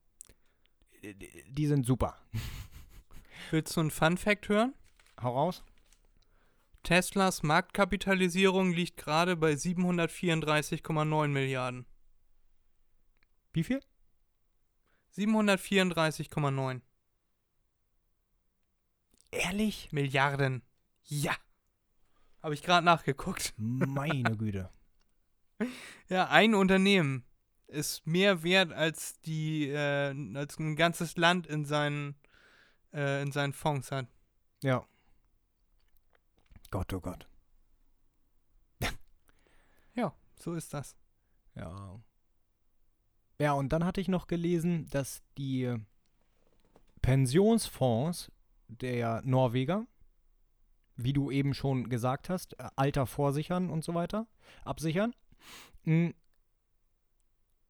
die, die sind super. Willst du einen Fun-Fact hören? Hau raus. Teslas Marktkapitalisierung liegt gerade bei 734,9 Milliarden. Wie viel? 734,9 Ehrlich? Milliarden. Ja. Habe ich gerade nachgeguckt. Meine Güte. Ja, ein Unternehmen ist mehr wert als die, äh, als ein ganzes Land in seinen, äh, in seinen Fonds hat. Ja. Gott, oh Gott. Ja, so ist das. Ja. Ja, und dann hatte ich noch gelesen, dass die Pensionsfonds der Norweger, wie du eben schon gesagt hast, äh, Alter vorsichern und so weiter, absichern, mh,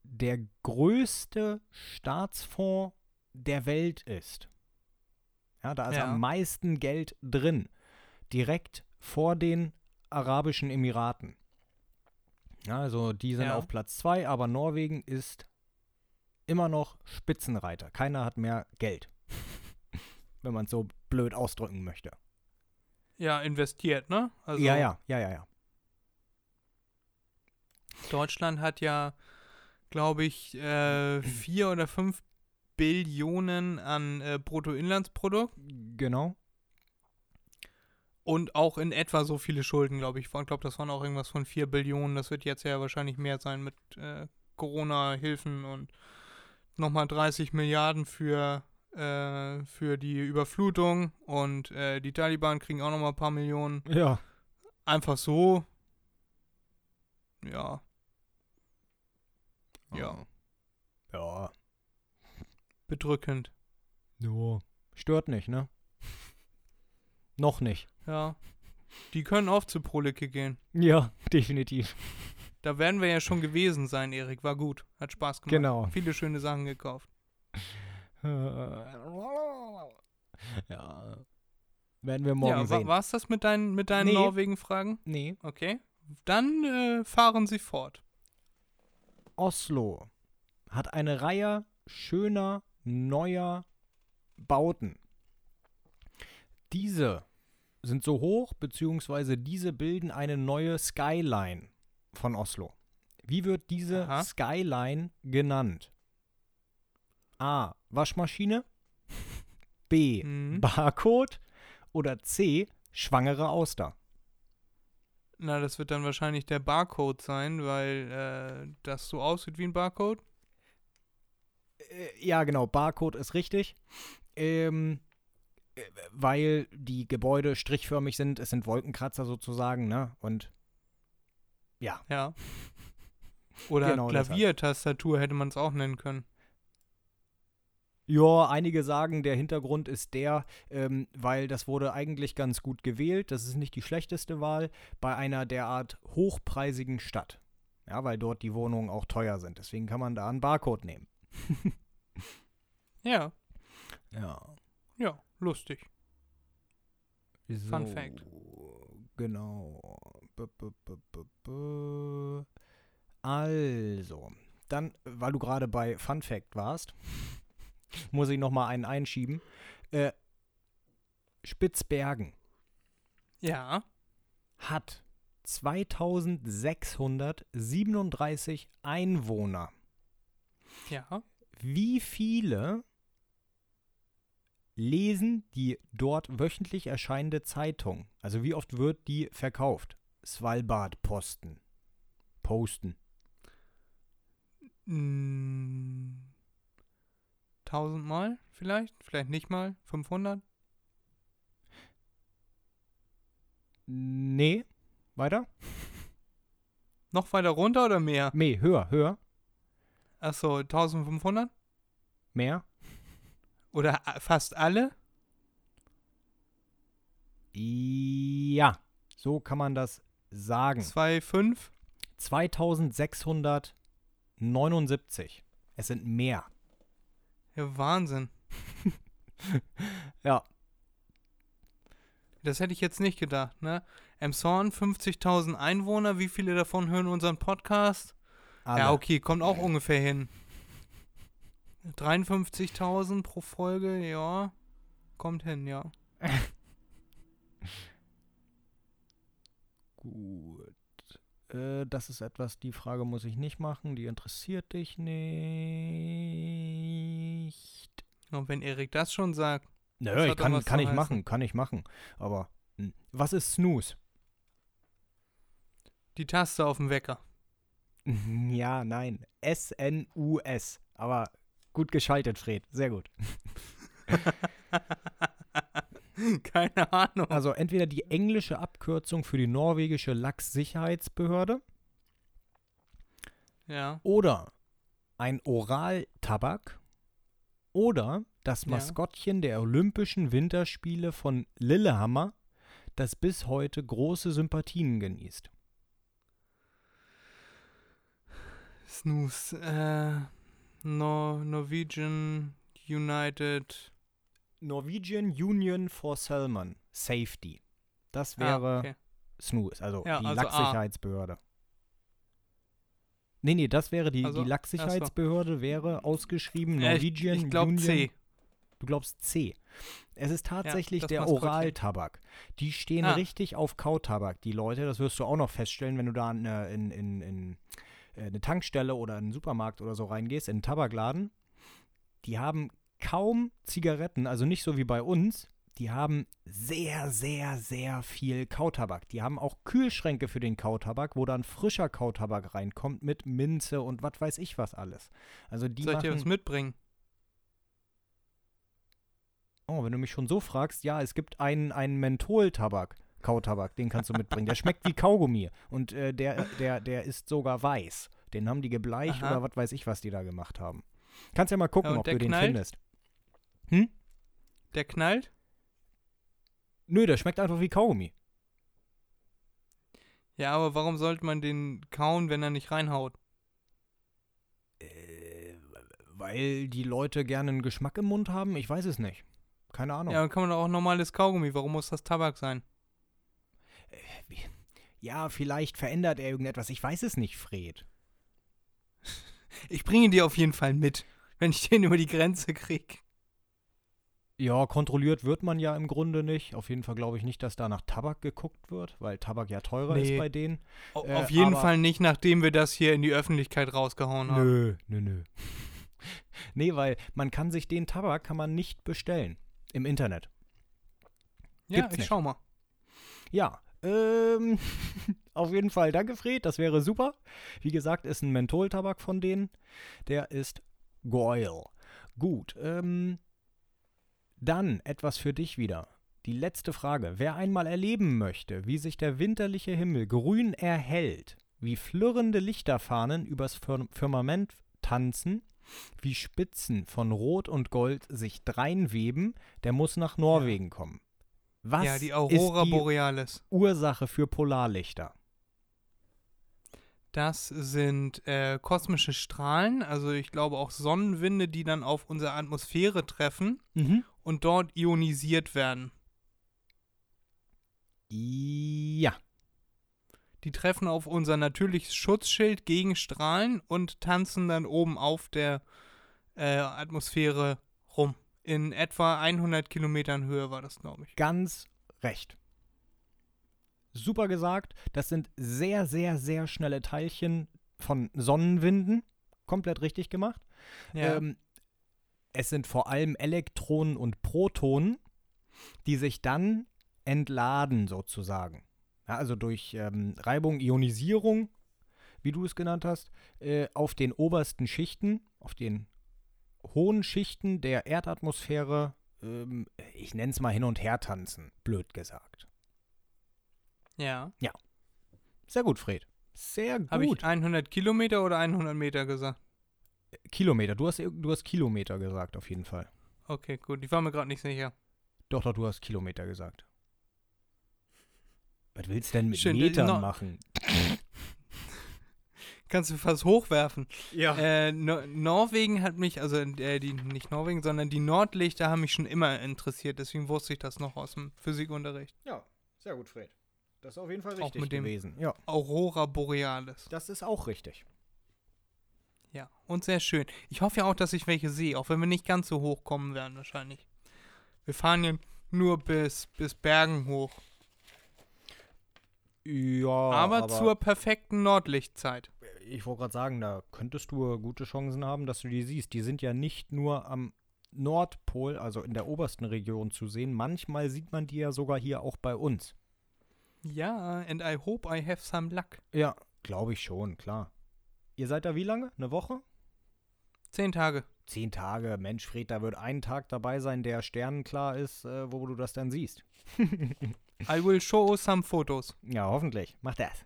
der größte Staatsfonds der Welt ist. Ja, da ist Ja. am meisten Geld drin. Direkt vor den Arabischen Emiraten. Ja, also die sind Ja. auf Platz zwei, aber Norwegen ist immer noch Spitzenreiter. Keiner hat mehr Geld. Wenn man es so blöd ausdrücken möchte. Ja, investiert, ne? Also ja, ja, ja, ja, ja. Deutschland hat ja, glaube ich, äh, vier oder fünf Billionen an äh, Bruttoinlandsprodukt Genau. und auch in etwa so viele Schulden, glaube ich. Ich glaube, das waren auch irgendwas von vier Billionen. Das wird jetzt ja wahrscheinlich mehr sein mit äh, Corona-Hilfen und nochmal 30 Milliarden für, äh, für die Überflutung und äh, die Taliban kriegen auch nochmal ein paar Millionen. Ja. Einfach so. Ja. Ja. Ja. Bedrückend. Ja. Stört nicht, ne? Noch nicht. Ja. Die können auch zu Prolicke gehen. Ja, definitiv. Da werden wir ja schon gewesen sein, Erik. War gut. Hat Spaß gemacht. Genau. Viele schöne Sachen gekauft. Ja. Werden wir morgen ja, wa sehen. war es das mit deinen, mit deinen Nee. Norwegen-Fragen? Nee. Okay. Dann äh, fahren Sie fort. Oslo hat eine Reihe schöner, neuer Bauten. Diese sind so hoch, beziehungsweise diese bilden eine neue Skyline von Oslo. Wie wird diese Aha. Skyline genannt? A. Waschmaschine. B. Mhm. Barcode. Oder C. Schwangere Auster. Na, das wird dann wahrscheinlich der Barcode sein, weil äh, das so aussieht wie ein Barcode. Äh, ja, genau, Barcode ist richtig. Ähm, äh, weil die Gebäude strichförmig sind, es sind Wolkenkratzer sozusagen, ne? Und ja, Ja. Oder Genau. Klaviertastatur hätte man es auch nennen können. Ja, einige sagen, der Hintergrund ist der, ähm, weil das wurde eigentlich ganz gut gewählt. Das ist nicht die schlechteste Wahl bei einer derart hochpreisigen Stadt. Ja, weil dort die Wohnungen auch teuer sind. Deswegen kann man da einen Barcode nehmen. Ja, Ja. ja, lustig. So, Fun Fact. Genau. B -b -b. Also, dann, weil du gerade bei Fun Fact warst, muss ich noch mal einen einschieben. Äh, Spitzbergen Ja, hat 2637 Einwohner. ja. Wie viele lesen die dort wöchentlich erscheinende Zeitung? Also wie oft wird die verkauft? Svalbard Posten. Posten. Mm, Tausendmal vielleicht? Vielleicht nicht mal? 500? Nee. Weiter? Noch weiter runter oder mehr? Nee, höher, höher. Achso, 1500? Mehr. Oder fast alle? Ja. So kann man das sagen. 2,5? 2679. Es sind mehr. Ja, Wahnsinn. Ja. Das hätte ich jetzt nicht gedacht, ne? Emshorn, 50.000 Einwohner. Wie viele davon hören unseren Podcast? Alle. Ja, okay, kommt auch ungefähr hin. 53.000 pro Folge, ja. Kommt hin, ja. Gut. Äh, das ist etwas, die Frage muss ich nicht machen, die interessiert dich nicht. Und wenn Erik das schon sagt, Nö, ich kann, kann ich heißen. machen, kann ich machen. Aber hm. was ist Snooze? die Taste auf dem Wecker. Ja, nein. S-N-U-S. Aber gut geschaltet, Fred. Sehr gut. Keine Ahnung. Also entweder die englische Abkürzung für die norwegische Lachssicherheitsbehörde Ja. oder ein Oraltabak oder das Ja. Maskottchen der Olympischen Winterspiele von Lillehammer, das bis heute große Sympathien genießt. Snooze. Äh, Nor Norwegian United. Norwegian Union for Salmon Safety. Das Ah, wäre okay. Snooze, also Ja, die also A. Lachsicherheitsbehörde. Nee, nee, das wäre die, Also, die Lachsicherheitsbehörde, wäre ausgeschrieben Äh, Norwegian ich ich glaube Union. C. Du glaubst C. Es ist tatsächlich das der. Oraltabak. Die stehen Ah. richtig auf Kautabak, die Leute. Das wirst du auch noch feststellen, wenn du da in, äh, in, in, in äh, eine Tankstelle oder in einen Supermarkt oder so reingehst, in einen Tabakladen. Die haben kaum Zigaretten, also nicht so wie bei uns. Die haben sehr, sehr, sehr viel Kautabak. Die haben auch Kühlschränke für den Kautabak, wo dann frischer Kautabak reinkommt mit Minze und was weiß ich was alles. Also die Soll ich dir was mitbringen? Oh, wenn du mich schon so fragst, ja, es gibt einen, einen Menthol-Tabak, Kautabak, den kannst du mitbringen. Der schmeckt wie Kaugummi und äh, der, der, der ist sogar weiß. Den haben die gebleicht Aha. oder was weiß ich, was die da gemacht haben. Kannst ja mal gucken, Ja, ob du den knallt? Findest. Der knallt? Nö, der schmeckt einfach wie Kaugummi. Ja, aber warum sollte man den kauen, wenn er nicht reinhaut? Äh, weil die Leute gerne einen Geschmack im Mund haben? Ich weiß es nicht. Keine Ahnung. Ja, dann kann man doch auch normales Kaugummi. Warum muss das Tabak sein? ja, vielleicht verändert er irgendetwas. Ich weiß es nicht, Fred. Ich bringe dir auf jeden Fall mit, wenn ich den über die Grenze krieg. Ja, kontrolliert wird man ja im Grunde nicht. Auf jeden Fall glaube ich nicht, dass da nach Tabak geguckt wird, weil Tabak ja teurer Nee. ist bei denen. Au- Äh, auf jeden Fall nicht, nachdem wir das hier in die Öffentlichkeit rausgehauen haben. Nö, nö, nö. nee, weil man kann sich den Tabak kann man nicht bestellen im Internet. Ja, Gibt's ich nicht. schau mal. Ja, ähm, auf jeden Fall. Danke, Fred. Das wäre super. Wie gesagt, ist ein Mentholtabak von denen. Der ist Goil. Gut, ähm, dann etwas für dich wieder. Die letzte Frage. Wer einmal erleben möchte, wie sich der winterliche Himmel grün erhellt, wie flirrende Lichterfahnen übers Fir Firmament tanzen, wie Spitzen von Rot und Gold sich dreinweben, der muss nach Norwegen kommen. Was ja, die Aurora ist die Borealis. Ursache für Polarlichter? Das sind äh, kosmische Strahlen, also ich glaube auch Sonnenwinde, die dann auf unsere Atmosphäre treffen Mhm. und dort ionisiert werden. Ja. Die treffen auf unser natürliches Schutzschild gegen Strahlen und tanzen dann oben auf der äh, Atmosphäre rum. In etwa 100 Kilometern Höhe war das, glaube ich. Ganz recht. Super gesagt. Das sind sehr, sehr, sehr schnelle Teilchen von Sonnenwinden. Komplett richtig gemacht. Ja. Ähm, es sind vor allem Elektronen und Protonen, die sich dann entladen sozusagen. Ja, also durch ähm, Reibung, Ionisierung, wie du es genannt hast, äh, auf den obersten Schichten, auf den hohen Schichten der Erdatmosphäre, ähm, ich nenne es mal hin und her tanzen, blöd gesagt. Ja. Sehr gut, Fred. Sehr gut. Habe ich 100 Kilometer oder 100 Meter gesagt? Kilometer. Du hast, du hast Kilometer gesagt, auf jeden Fall. Okay, gut. Ich war mir gerade nicht sicher. Doch, doch, du hast Kilometer gesagt. Was willst du denn mit Schön, Metern no- machen? Kannst du fast hochwerfen. Ja. Äh, no Norwegen hat mich, also äh, die, nicht Norwegen, sondern die Nordlichter haben mich schon immer interessiert. Deswegen wusste ich das noch aus dem Physikunterricht. Ja, sehr gut, Fred. Das ist auf jeden Fall Auch richtig mit dem- gewesen. Ja, Aurora Borealis. das ist auch richtig. Ja, und sehr schön. Ich hoffe ja auch, dass ich welche sehe, auch wenn wir nicht ganz so hoch kommen werden wahrscheinlich. Wir fahren ja nur bis, bis Bergen hoch. Ja, aber, zur perfekten Nordlichtzeit. ich wollte gerade sagen, da könntest du gute Chancen haben, dass du die siehst. Die sind ja nicht nur am Nordpol, also in der obersten Region zu sehen. Manchmal sieht man die ja sogar hier auch bei uns. Ja, and I hope I have some luck. Ja, glaube ich schon, klar. Ihr seid da wie lange? Eine Woche? Zehn Tage. Zehn Tage. Mensch, Fred, da wird ein Tag dabei sein, der sternenklar ist, äh, wo du das dann siehst. I will show some Fotos. Ja, hoffentlich. Mach das.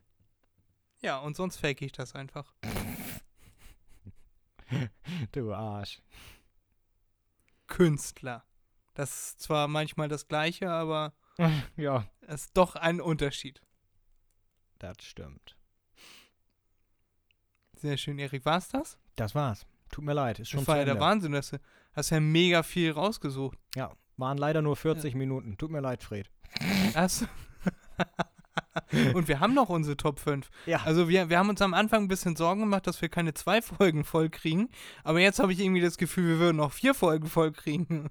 Ja, und sonst fake ich das einfach. du Arsch. Künstler. Das ist zwar manchmal das Gleiche, aber ja, es ist doch ein Unterschied. das stimmt. Sehr schön, Erik. War's das? Das war's. Tut mir leid, ist schon Das war ja der. Wahnsinn. Das, hast ja mega viel rausgesucht. Ja, waren leider nur 40 Minuten. Tut mir leid, Fred. Das Und wir haben noch unsere Top 5. Ja. Also wir, wir haben uns am Anfang ein bisschen Sorgen gemacht, dass wir keine zwei Folgen voll kriegen. Aber jetzt habe ich irgendwie das Gefühl, wir würden noch vier Folgen voll kriegen.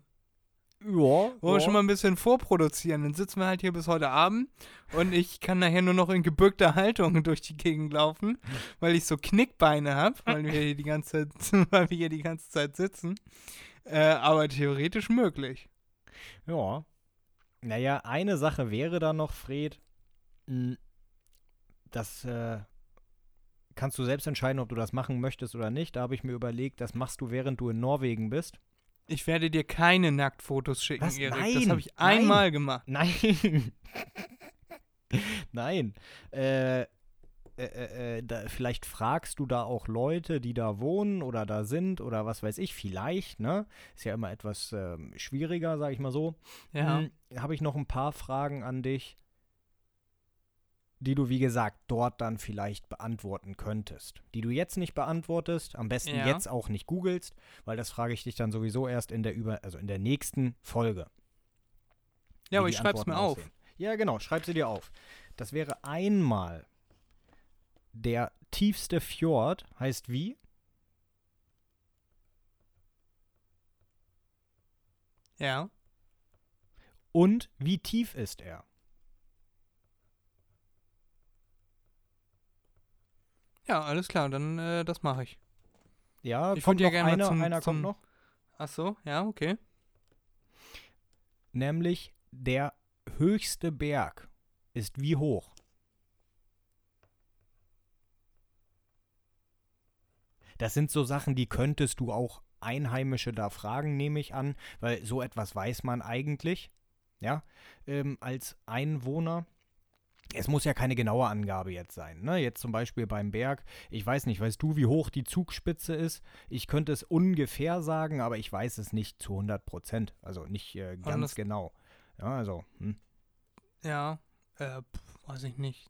Ja, Wollen wir ja. schon mal ein bisschen vorproduzieren. Dann sitzen wir halt hier bis heute Abend und ich kann nachher nur noch in gebückter Haltung durch die Gegend laufen, weil ich so Knickbeine habe, weil wir hier die ganze Zeit, weil wir hier die ganze Zeit sitzen. Äh, aber theoretisch möglich. Ja. Naja, eine Sache wäre da noch, Fred. m, Das äh, kannst du selbst entscheiden, ob du das machen möchtest oder nicht. Da habe ich mir überlegt, das machst du, während du in Norwegen bist. Ich werde dir keine Nacktfotos schicken, Was? Erik. Nein, das habe ich nein. einmal gemacht. Nein. Nein. Äh, äh, äh, äh, da, vielleicht fragst du da auch Leute, die da wohnen oder da sind oder was weiß ich, vielleicht, ne? Ist ja immer etwas ähm, schwieriger, sag ich mal so. Ja. Hm, Habe ich noch ein paar Fragen an dich, die du, wie gesagt, dort dann vielleicht beantworten könntest. Die du jetzt nicht beantwortest, am besten Ja. jetzt auch nicht googelst, weil das frage ich dich dann sowieso erst in der über, also in der nächsten Folge. Ja, aber ich schreib's Antworten mir auf. aussehen. Ja, genau, schreib sie dir auf. Das wäre einmal der tiefste Fjord, heißt wie? Ja. Und wie tief ist er? Ja, alles klar, dann äh, das mache ich. Ja, Ich kommt noch gerne einer, zum- einer zum- kommt noch. Ach so, ja, okay. Nämlich der höchste Berg ist wie hoch? Das sind so Sachen, die könntest du auch Einheimische da fragen, nehme ich an, weil so etwas weiß man eigentlich, ja, ähm, als Einwohner. Es muss ja keine genaue Angabe jetzt sein. Ne? Jetzt zum Beispiel beim Berg. Ich weiß nicht, weißt du, wie hoch die Zugspitze ist? Ich könnte es ungefähr sagen, aber ich weiß es nicht zu 100 Prozent. Also nicht äh, ganz Anders- genau. Ja, also, hm. Ja, äh, weiß ich nicht.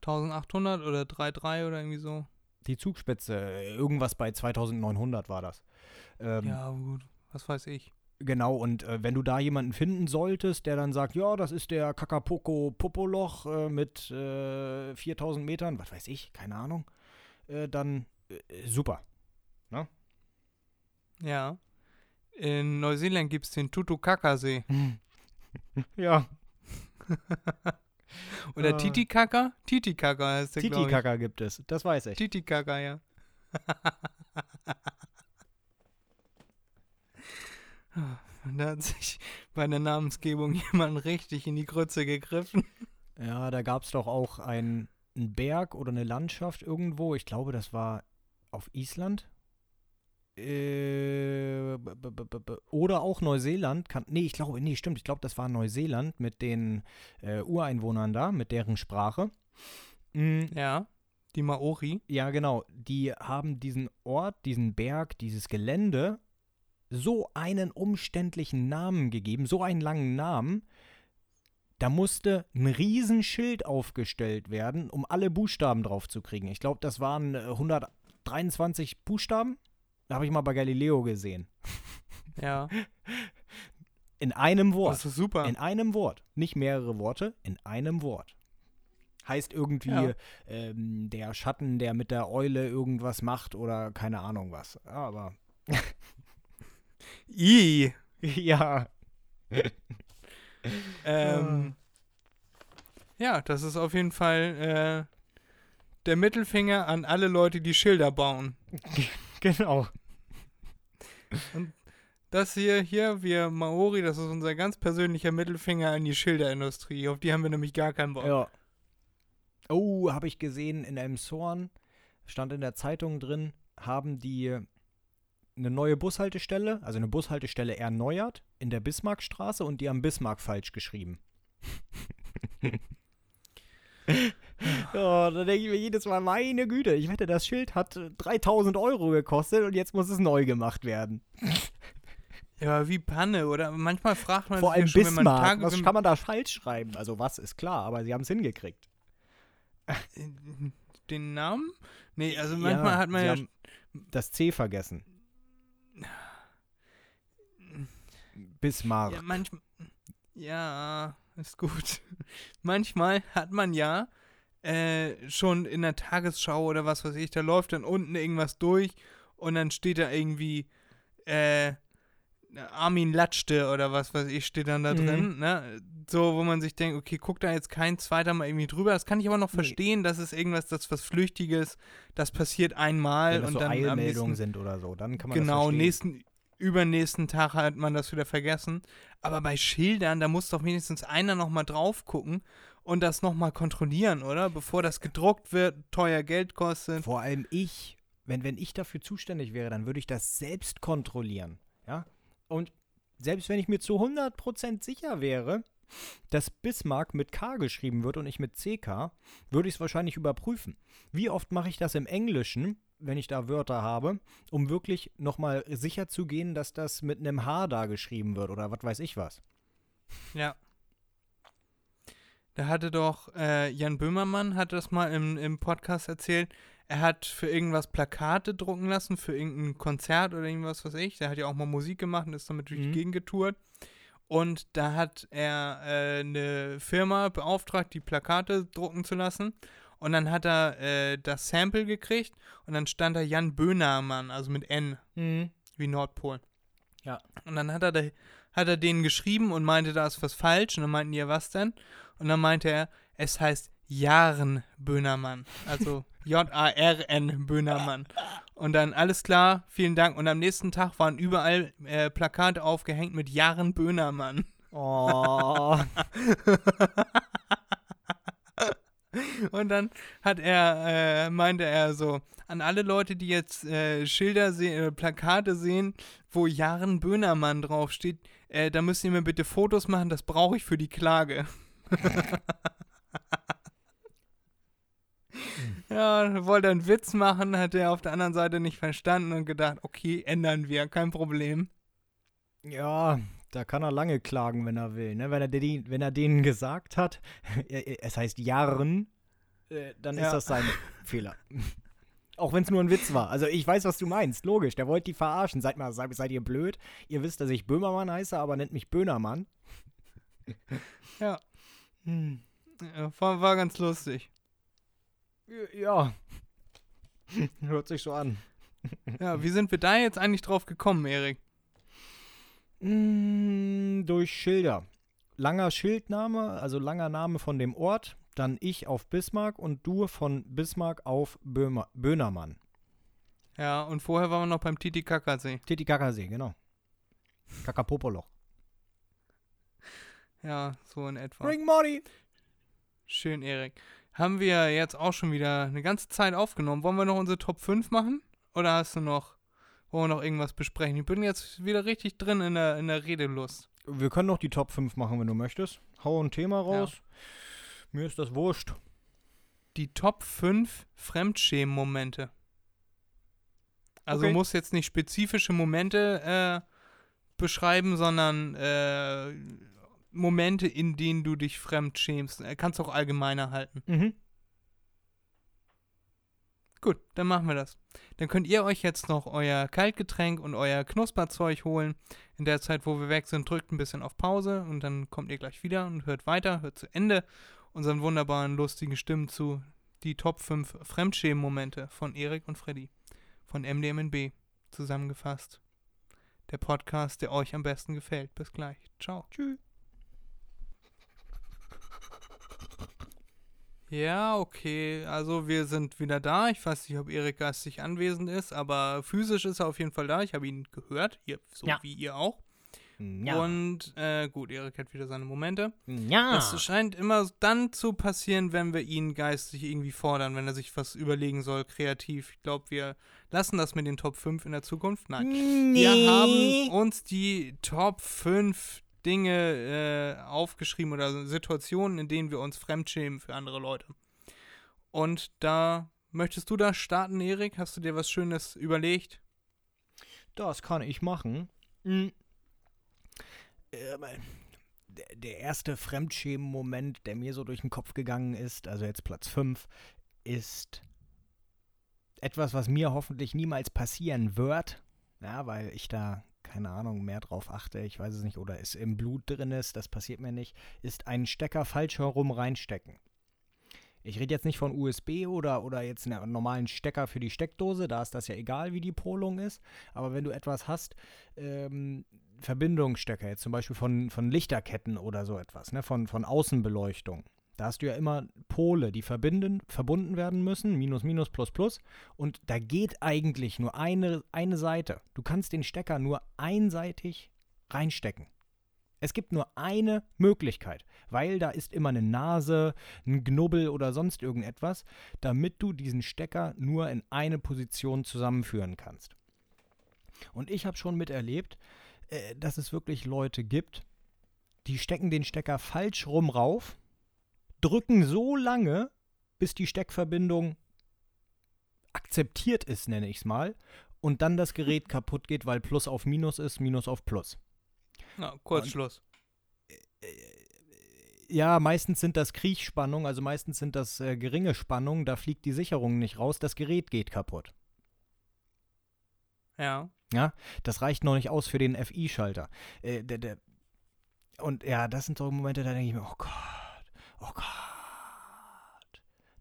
1800 oder 3,3 oder irgendwie so. die Zugspitze, äh, irgendwas bei 2900 war das. Ähm, Ja, gut, was weiß ich. Genau, und äh, wenn du da jemanden finden solltest, der dann sagt, ja, das ist der Kakapoko Popoloch äh, mit äh, 4000 Metern, was weiß ich, keine Ahnung, äh, dann äh, super. Ja. In Neuseeland gibt es den Tutukaka-See. Ja, Oder Ah. Titicaka? Titicaka heißt der. Titicaka gibt es, das weiß ich. Titicaka, ja. da hat sich bei der Namensgebung jemand richtig in die Grütze gegriffen. Ja, da gab es doch auch ein- einen Berg oder eine Landschaft irgendwo, ich glaube, das war auf Island. Äh, oder auch Neuseeland. Kann, nee, ich glaube, nee, stimmt. Ich glaube, das war Neuseeland mit den äh, Ureinwohnern da, mit deren Sprache. Mm, Ja. Die Maori. ja, genau. Die haben diesen Ort, diesen Berg, dieses Gelände so einen umständlichen Namen gegeben, so einen langen Namen. Da musste ein Riesenschild aufgestellt werden, um alle Buchstaben drauf zu kriegen. Ich glaube, das waren äh, 123 Buchstaben. Da habe ich mal bei Galileo gesehen. Ja. In einem Wort. Das ist super. In einem Wort. Nicht mehrere Worte, in einem Wort. Heißt irgendwie Ja. ähm, der Schatten, der mit der Eule irgendwas macht oder keine Ahnung was. Aber I. ja. Ähm, ja, das ist auf jeden Fall äh, der Mittelfinger an alle Leute, die Schilder bauen. Genau. Das hier, hier, wir Maori, das ist unser ganz persönlicher Mittelfinger an die Schilderindustrie. Auf die haben wir nämlich gar keinen Bock. Ja. Oh, habe ich gesehen in Elmshorn, stand in der Zeitung drin, haben die eine neue Bushaltestelle, also eine Bushaltestelle erneuert in der Bismarckstraße und die haben Bismarck falsch geschrieben. Ja, da denke ich mir jedes Mal, meine Güte, ich wette, das Schild hat äh, 3000 Euro gekostet und jetzt muss es neu gemacht werden. Ja, wie Panne, oder? Manchmal fragt man Vor sich allem ja schon, wenn man Bismarck, Tage, was kann man da falsch schreiben? Also was ist klar, aber sie haben es hingekriegt. den Namen? Nee, also manchmal hat man ja. das C vergessen. Bismarck. Ja, manchmal. Ja, ist gut. manchmal hat man ja äh, schon in der Tagesschau oder was weiß ich, da läuft dann unten irgendwas durch und dann steht da irgendwie äh, Armin Latschte oder was weiß ich, steht dann da Mhm. drin, ne? So, wo man sich denkt, okay, guck da jetzt kein zweiter Mal irgendwie drüber. Das kann ich aber noch Nee. verstehen, das ist irgendwas, das was Flüchtiges, das passiert einmal Wenn das und so dann am Eilmeldungen sind oder so, dann kann man Genau, das verstehen. nächsten, übernächsten Tag hat man das wieder vergessen. Aber bei Schildern, da muss doch wenigstens einer nochmal drauf gucken und das nochmal kontrollieren, oder? Bevor das gedruckt wird, teuer Geld kostet. Vor allem ich, wenn, wenn ich dafür zuständig wäre, dann würde ich das selbst kontrollieren. Ja? Und selbst wenn ich mir zu 100% sicher wäre, dass Bismarck mit K geschrieben wird und nicht mit CK, würde ich es wahrscheinlich überprüfen. Wie oft mache ich das im Englischen, wenn ich da Wörter habe, um wirklich nochmal sicher zu gehen, dass das mit einem H da geschrieben wird oder was weiß ich was. Ja. Da hatte doch äh, Jan Böhmermann hat das mal im, im Podcast erzählt. Er hat für irgendwas Plakate drucken lassen, für irgendein Konzert oder irgendwas, was ich. Der hat ja auch mal Musik gemacht und ist damit durch die Mhm. Gegend getourt. Und da hat er äh, eine Firma beauftragt, die Plakate drucken zu lassen. Und dann hat er äh, das Sample gekriegt und dann stand da Jan Böhmermann, also mit N, wie Nordpol. Ja. Und dann hat er, da, hat er denen geschrieben und meinte, da ist was falsch. Und dann meinten die, ja, was denn? Und dann meinte er, es heißt Jaren Böhnermann. Also J-A-R-N Böhnermann. Und dann, alles klar, vielen Dank. Und am nächsten Tag waren überall äh, Plakate aufgehängt mit Jaren Böhnermann. Oh. Und dann hat er, äh, meinte er so, an alle Leute, die jetzt äh, Schilder sehen, äh, Plakate sehen, wo Jaren Böhnermann draufsteht, äh, da müsst ihr mir bitte Fotos machen, das brauche ich für die Klage. ja, wollte einen Witz machen, hat er auf der anderen Seite nicht verstanden und gedacht, okay, ändern wir, kein Problem. Ja, da kann er lange klagen, wenn er will. Ne? Wenn, er den, wenn er denen gesagt hat, es heißt Jahren, äh, dann Ja. ist das sein Fehler. Auch wenn es nur ein Witz war. Also ich weiß, was du meinst. Logisch, der wollte die verarschen. Seid mal, seid, seid ihr blöd? Ihr wisst, dass ich Böhmermann heiße, aber nennt mich Böhnermann. Ja. Hm. Ja, War, war ganz lustig. Ja. Hört sich so an. Ja, wie sind wir da jetzt eigentlich drauf gekommen, Erik? Mm, durch Schilder. Langer Schildname, also langer Name von dem Ort, dann ich auf Bismarck und du von Bismarck auf Böhmer, Böhnermann. Ja, und vorher waren wir noch beim Titicacasee. Titicacasee, genau. Kakapopoloch. Ja, so in etwa. Bring Money! Schön, Erik. Haben wir jetzt auch schon wieder eine ganze Zeit aufgenommen. Wollen wir noch unsere Top 5 machen? Oder hast du noch, wollen wir noch irgendwas besprechen? Ich bin jetzt wieder richtig drin in der, in der Redelust. Wir können noch die Top 5 machen, wenn du möchtest. Hau ein Thema raus. Mir ist das wurscht. Die Top 5 Fremdschämen-Momente. Also Okay. muss jetzt nicht spezifische Momente äh, beschreiben, sondern äh, Momente, in denen du dich fremd schämst. Äh, kannst auch allgemeiner halten. Mhm. Gut, dann machen wir das. Dann könnt ihr euch jetzt noch euer Kaltgetränk und euer Knusperzeug holen. In der Zeit, wo wir weg sind, drückt ein bisschen auf Pause und dann kommt ihr gleich wieder und hört weiter, hört zu Ende unseren wunderbaren, lustigen Stimmen zu. Die Top 5 Fremdschämen-Momente von Erik und Freddy von MDMNB zusammengefasst. Der Podcast, der euch am besten gefällt. Bis gleich. Ciao. Tschüss. Ja, okay. Also wir sind wieder da. Ich weiß nicht, ob Erik geistig anwesend ist, aber physisch ist er auf jeden Fall da. Ich habe ihn gehört, ihr, so Ja. wie ihr auch. Ja. Und äh, gut, Erik hat wieder seine Momente. ja. Das scheint immer dann zu passieren, wenn wir ihn geistig irgendwie fordern, wenn er sich was überlegen soll, kreativ. Ich glaube, wir lassen das mit den Top 5 in der Zukunft. Nein. Wir haben uns die Top 5 Dinge äh, aufgeschrieben oder Situationen, in denen wir uns fremdschämen für andere Leute. Und da möchtest du da starten, Erik? Hast du dir was Schönes überlegt? Das kann ich machen. Hm. Ähm, der- erste Fremdschämen-Moment, der mir so durch den Kopf gegangen ist, also jetzt Platz 5, ist etwas, was mir hoffentlich niemals passieren wird. Ja, weil ich da, keine Ahnung, mehr drauf achte, ich weiß es nicht, oder es im Blut drin ist, das passiert mir nicht, ist einen Stecker falsch herum reinstecken. Ich rede jetzt nicht von USB oder, oder jetzt einen normalen Stecker für die Steckdose, da ist das ja egal, wie die Polung ist. Aber wenn du etwas hast, ähm, Verbindungsstecker, jetzt zum Beispiel von, von Lichterketten oder so etwas, ne, von, von Außenbeleuchtung, da hast du ja immer Pole, die verbinden, verbunden werden müssen, Minus, Minus, Plus, Plus. Und da geht eigentlich nur eine, eine Seite. Du kannst den Stecker nur einseitig reinstecken. Es gibt nur eine Möglichkeit, weil da ist immer eine Nase, ein Knubbel oder sonst irgendetwas, damit du diesen Stecker nur in eine Position zusammenführen kannst. Und ich habe schon miterlebt, äh, dass es wirklich Leute gibt, die stecken den Stecker falsch rum rauf, drücken so lange, bis die Steckverbindung akzeptiert ist, nenne ich es mal, und dann das Gerät kaputt geht, weil Plus auf Minus ist, Minus auf Plus. Na, Kurzschluss. Ja, meistens sind das Kriechspannungen, also meistens sind das äh, geringe Spannungen, da fliegt die Sicherung nicht raus, das Gerät geht kaputt. Ja. Das reicht noch nicht aus für den FI-Schalter. Äh, der, der, und ja, das sind so Momente, da denke ich mir, oh Gott, oh Gott.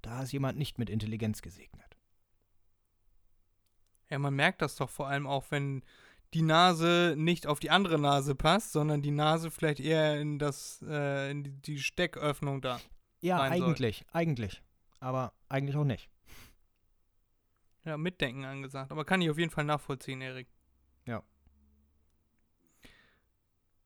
Da ist jemand nicht mit Intelligenz gesegnet. Ja, man merkt das doch vor allem auch, wenn die Nase nicht auf die andere Nase passt, sondern die Nase vielleicht eher in das, äh, in die, Stecköffnung da. Ja, Sein soll. eigentlich, eigentlich. Aber eigentlich auch nicht. Ja, mitdenken angesagt. Aber kann ich auf jeden Fall nachvollziehen, Erik. Ja.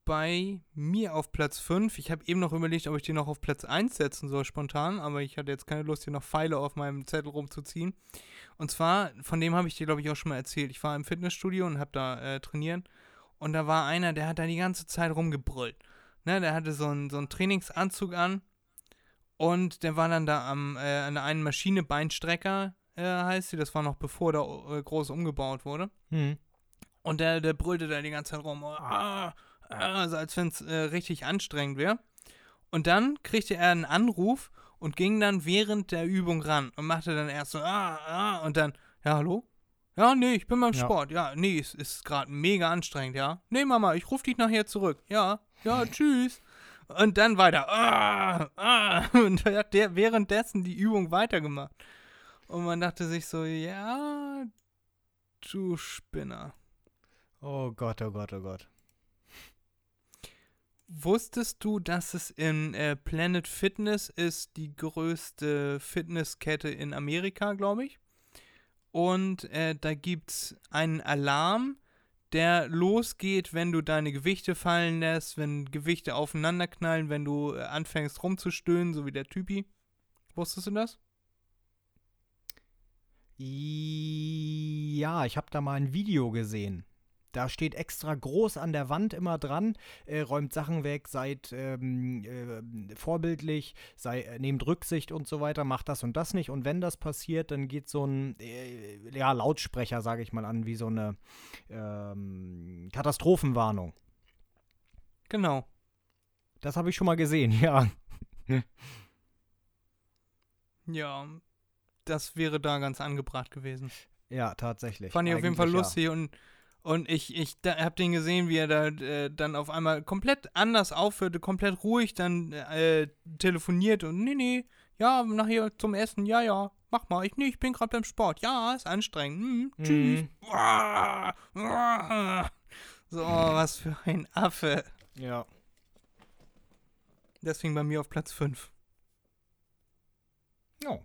Bei mir auf Platz 5, ich habe eben noch überlegt, ob ich den noch auf Platz 1 setzen soll, spontan, aber ich hatte jetzt keine Lust, hier noch Pfeile auf meinem Zettel rumzuziehen. Und zwar, von dem habe ich dir, glaube ich, auch schon mal erzählt. Ich war im Fitnessstudio und habe da äh, trainieren. Und da war einer, der hat da die ganze Zeit rumgebrüllt. Ne, der hatte so einen, so einen Trainingsanzug an. Und der war dann da am, äh, an der einen Maschine, Beinstrecker äh, heißt sie. Das war noch bevor da äh, groß umgebaut wurde. Hm. Und der, der brüllte da die ganze Zeit rum. Ah, ah, so als wenn es äh, richtig anstrengend wäre. Und dann kriegte er einen Anruf und ging dann während der Übung ran und machte dann erst so, ah, ah, und dann, ja, hallo? Ja, nee, ich bin beim Ja. Sport. Ja, nee, es ist gerade mega anstrengend, ja. Nee, Mama, ich rufe dich nachher zurück. Ja, ja, tschüss. Und dann weiter, ah, ah. Und da hat der währenddessen die Übung weitergemacht. Und man dachte sich so, ja, du Spinner. Oh Gott, oh Gott, oh Gott. Wusstest du, dass es in äh, Planet Fitness ist die größte Fitnesskette in Amerika, glaube ich? Und äh, da gibt es einen Alarm, der losgeht, wenn du deine Gewichte fallen lässt, wenn Gewichte aufeinanderknallen, wenn du äh, anfängst rumzustöhnen, so wie der Typi. Wusstest du das? Ja, ich habe da mal ein Video gesehen. Da steht extra groß an der Wand immer dran, äh, räumt Sachen weg, seid ähm, äh, vorbildlich, sei, äh, nehmt Rücksicht und so weiter, macht das und das nicht. Und wenn das passiert, dann geht so ein äh, ja, Lautsprecher, sage ich mal an, wie so eine ähm, Katastrophenwarnung. Genau. Das habe ich schon mal gesehen, ja. Ja, das wäre da ganz angebracht gewesen. Ja, tatsächlich. Fand ich auf jeden Fall Eigentlich ja. lustig und, und ich, ich da, hab den gesehen, wie er da äh, dann auf einmal komplett anders aufhörte, komplett ruhig dann äh, telefoniert und nee, nee, ja, nachher zum Essen, ja, ja, mach mal, ich, nee, ich bin gerade beim Sport, ja, ist anstrengend, hm, tschüss. Uah. So, was für ein Affe. Ja. Deswegen bei mir auf Platz 5. Oh,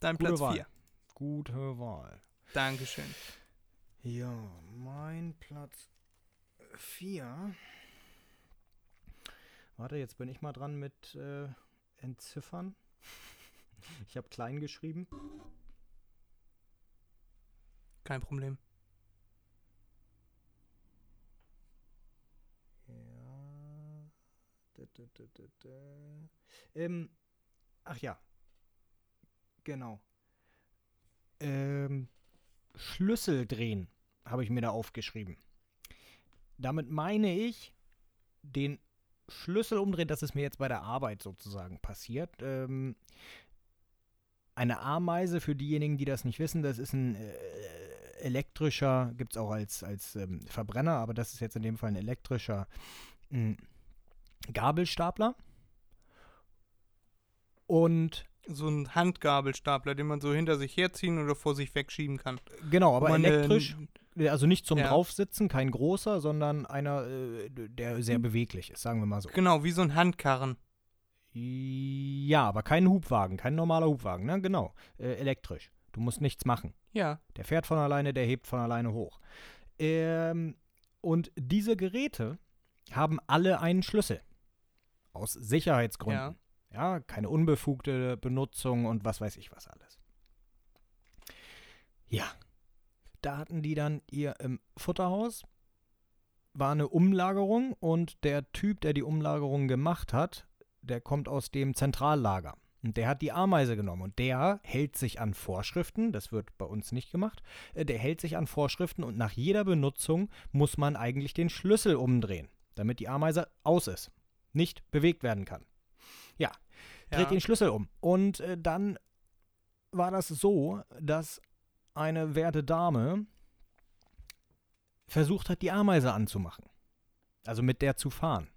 Dein Gute Platz Wahl. 4. gute Wahl. Dankeschön. Ja, mein Platz 4. Warte, jetzt bin ich mal dran mit äh, Entziffern. Ich habe klein geschrieben. Kein Problem. Ja. Da, da, da, da, da. Ähm, ach ja. Genau. Ähm, Schlüssel drehen, habe ich mir da aufgeschrieben. Damit meine ich den Schlüssel umdrehen, das ist mir jetzt bei der Arbeit sozusagen passiert. Ähm, eine Ameise, für diejenigen, die das nicht wissen, das ist ein äh, elektrischer, gibt es auch als, als ähm, Verbrenner, aber das ist jetzt in dem Fall ein elektrischer mh, Gabelstapler. Und So ein Handgabelstapler, den man so hinter sich herziehen oder vor sich wegschieben kann. genau, aber äh, elektrisch, also nicht zum ja. Draufsitzen, kein großer, sondern einer, äh, der sehr beweglich ist, sagen wir mal so. Genau, wie so ein Handkarren. Ja, aber kein Hubwagen, kein normaler Hubwagen, ne? Genau. Äh, elektrisch. Du musst nichts machen. Ja. Der fährt von alleine, der hebt von alleine hoch. Ähm, und diese Geräte haben alle einen Schlüssel. Aus Sicherheitsgründen. Ja. Keine unbefugte Benutzung und was weiß ich was alles. Ja. Da hatten die dann ihr im Futterhaus, war eine Umlagerung und der Typ, der die Umlagerung gemacht hat, der kommt aus dem Zentrallager. Und der hat die Ameise genommen und der hält sich an Vorschriften, das wird bei uns nicht gemacht, äh, der hält sich an Vorschriften und nach jeder Benutzung muss man eigentlich den Schlüssel umdrehen, damit die Ameise aus ist, nicht bewegt werden kann. Dreht Ja. den Schlüssel um. Und äh, dann war das so, dass eine werte Dame versucht hat, die Ameise anzumachen. Also mit der zu fahren.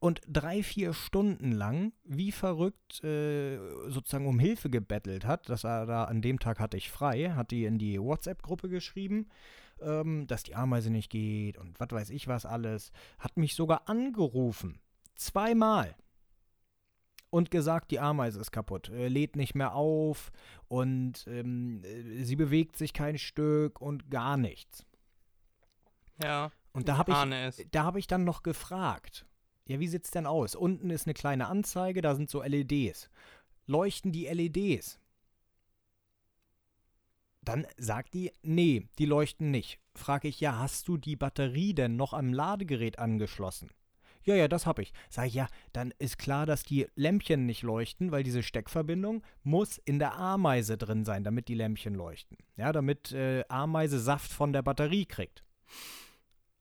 Und drei, vier Stunden lang, wie verrückt, äh, sozusagen um Hilfe gebettelt hat. Das war da an dem Tag hatte ich frei, hat die in die WhatsApp-Gruppe geschrieben, ähm, dass die Ameise nicht geht und was weiß ich was alles. Hat mich sogar angerufen. Zweimal und gesagt, die Ameise ist kaputt, äh, lädt nicht mehr auf und ähm, äh, sie bewegt sich kein Stück und gar nichts. Ja. Und da habe ich, da habe ich dann noch gefragt, ja, wie sieht's denn aus? Unten ist eine kleine Anzeige, da sind so LEDs. Leuchten die LEDs? Dann sagt die, nee, die leuchten nicht. Frage ich, ja, hast du die Batterie denn noch am Ladegerät angeschlossen? Ja, ja, das habe ich. Sag ich, ja, dann ist klar, dass die Lämpchen nicht leuchten, weil diese Steckverbindung muss in der Ameise drin sein, damit die Lämpchen leuchten. Ja, damit äh, Ameise Saft von der Batterie kriegt.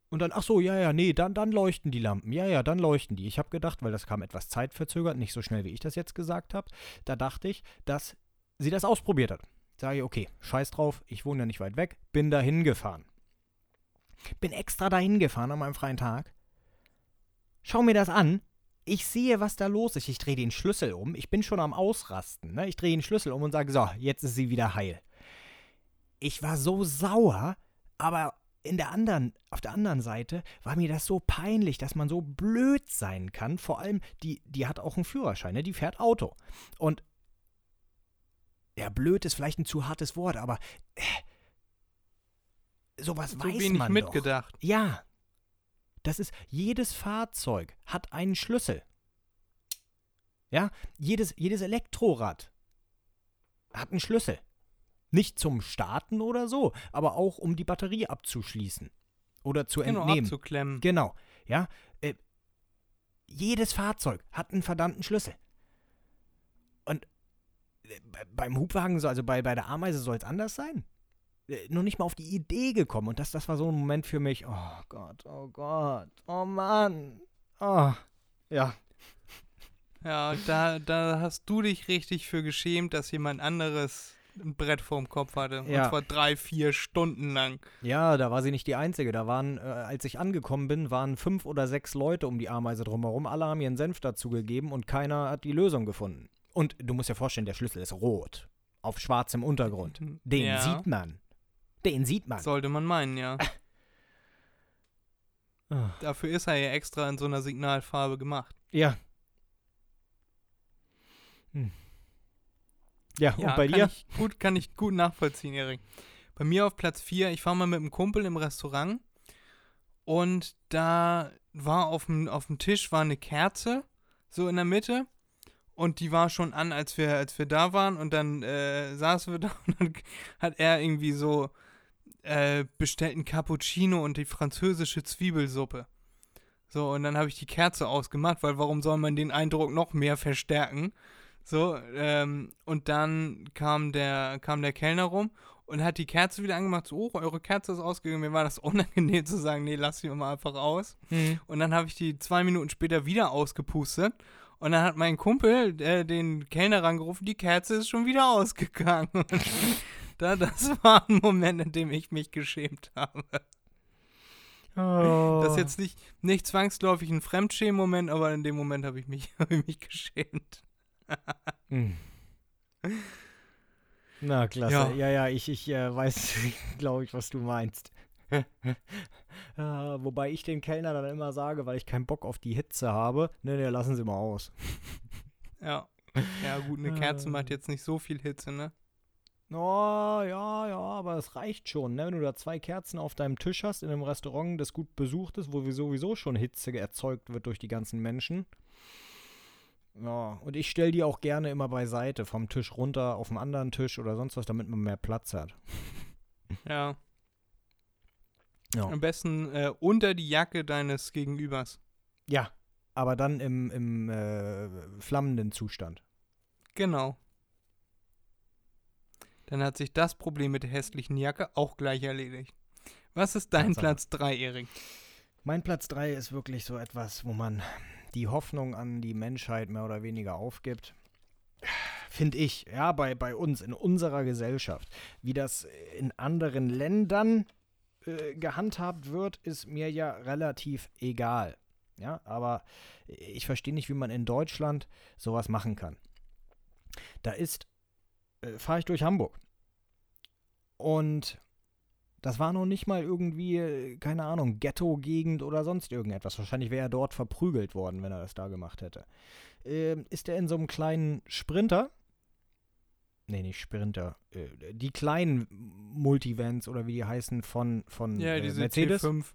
Und dann, ach so, ja, ja, nee, dann, dann leuchten die Lampen. Ja, ja, dann leuchten die. Ich habe gedacht, weil das kam etwas zeitverzögert, nicht so schnell, wie ich das jetzt gesagt habe, da dachte ich, dass sie das ausprobiert hat. Sage ich, okay, scheiß drauf, ich wohne ja nicht weit weg, bin da hingefahren. Bin extra dahin gefahren an meinem freien Tag. Schau mir das an. Ich sehe, was da los ist. Ich drehe den Schlüssel um. Ich bin schon am Ausrasten. Ne? Ich drehe den Schlüssel um und sage, so, jetzt ist sie wieder heil. Ich war so sauer, aber in der anderen, auf der anderen Seite war mir das so peinlich, dass man so blöd sein kann. Vor allem, die, die hat auch einen Führerschein, ne? die fährt Auto. Und ja, blöd ist vielleicht ein zu hartes Wort, aber äh, sowas Zu weiß wenig man mitgedacht. Doch. Ja, das ist, jedes Fahrzeug hat einen Schlüssel. Ja, jedes, jedes Elektrorad hat einen Schlüssel. Nicht zum Starten oder so, aber auch um die Batterie abzuschließen oder zu Genau, entnehmen. abzuklemmen. Genau, ja. Äh, jedes Fahrzeug hat einen verdammten Schlüssel. Und äh, bei- beim Hubwagen, so, also bei, bei der Ameise soll es anders sein. Äh, noch nicht mal auf die Idee gekommen. Und das, das war so ein Moment für mich. Oh Gott, oh Gott, oh Mann. Oh, ja. Ja, da, da hast du dich richtig für geschämt, dass jemand anderes ein Brett vorm Kopf hatte. Ja. Und zwar drei, vier Stunden lang. Ja, da war sie nicht die Einzige. Da waren, äh, als ich angekommen bin, waren fünf oder sechs Leute um die Ameise drumherum. Alle haben ihren Senf dazugegeben und keiner hat die Lösung gefunden. Und du musst dir vorstellen, der Schlüssel ist rot. Auf schwarzem Untergrund. Den ja, sieht man. Den sieht man. Sollte man meinen, ja. Ah. Dafür ist er ja extra in so einer Signalfarbe gemacht. Ja. Hm. Ja, Ja, und bei dir? Ich gut, kann ich gut nachvollziehen, Erik. Bei mir auf Platz 4, ich war mal mit einem Kumpel im Restaurant und da war auf dem, auf dem Tisch war eine Kerze, so in der Mitte. Und die war schon an, als wir, als wir da waren. Und dann äh, saßen wir da und dann hat er irgendwie so äh, bestellt einen Cappuccino und die französische Zwiebelsuppe. So, und dann habe ich die Kerze ausgemacht, weil warum soll man den Eindruck noch mehr verstärken? So, ähm, und dann kam der, kam der Kellner rum und hat die Kerze wieder angemacht. So, oh, eure Kerze ist ausgegangen. Mir war das unangenehm zu sagen, nee, lass sie mal einfach aus. Mhm. Und dann habe ich die zwei Minuten später wieder ausgepustet. Und dann hat mein Kumpel äh, den Kellner rangerufen, die Kerze ist schon wieder ausgegangen. Da, das war ein Moment, in dem ich mich geschämt habe. Oh. Das ist jetzt nicht, nicht zwangsläufig ein Fremdschämen-Moment, aber in dem Moment habe ich, mich, hab ich mich geschämt. Hm. Na, klasse. Ja. Ja, ja, ich, ich äh, weiß, glaube ich, was du meinst. Ah, wobei ich dem Kellner dann immer sage, weil ich keinen Bock auf die Hitze habe, ne, ne, lassen Sie mal aus. Ja. Ja, gut, eine Kerze Ah. macht jetzt nicht so viel Hitze, ne? Oh, ja, ja, aber es reicht schon, ne? Wenn du da zwei Kerzen auf deinem Tisch hast in einem Restaurant, das gut besucht ist, wo sowieso schon Hitze erzeugt wird durch die ganzen Menschen. Ja, und ich stelle die auch gerne immer beiseite, vom Tisch runter auf einen anderen Tisch oder sonst was, damit man mehr Platz hat. Ja. Ja. Am besten äh, unter die Jacke deines Gegenübers. Ja, aber dann im, im äh, flammenden Zustand. Genau. Dann hat sich das Problem mit der hässlichen Jacke auch gleich erledigt. Was ist dein Tatsache. Platz 3, Erik? Mein Platz 3 ist wirklich so etwas, wo man die Hoffnung an die Menschheit mehr oder weniger aufgibt. Finde ich, ja, bei, bei uns, in unserer Gesellschaft. Wie das in anderen Ländern äh, gehandhabt wird, ist mir ja relativ egal. Ja, aber ich verstehe nicht, wie man in Deutschland sowas machen kann. Da ist, äh, fahre ich durch Hamburg. Und das war noch nicht mal irgendwie, äh, keine Ahnung, Ghetto-Gegend oder sonst irgendetwas. Wahrscheinlich wäre er dort verprügelt worden, wenn er das da gemacht hätte. Ähm, ist er in so einem kleinen Sprinter? Nee, nicht Sprinter. Äh, die kleinen Multivans oder wie die heißen von, von Ja, äh, diese Mercedes. T5.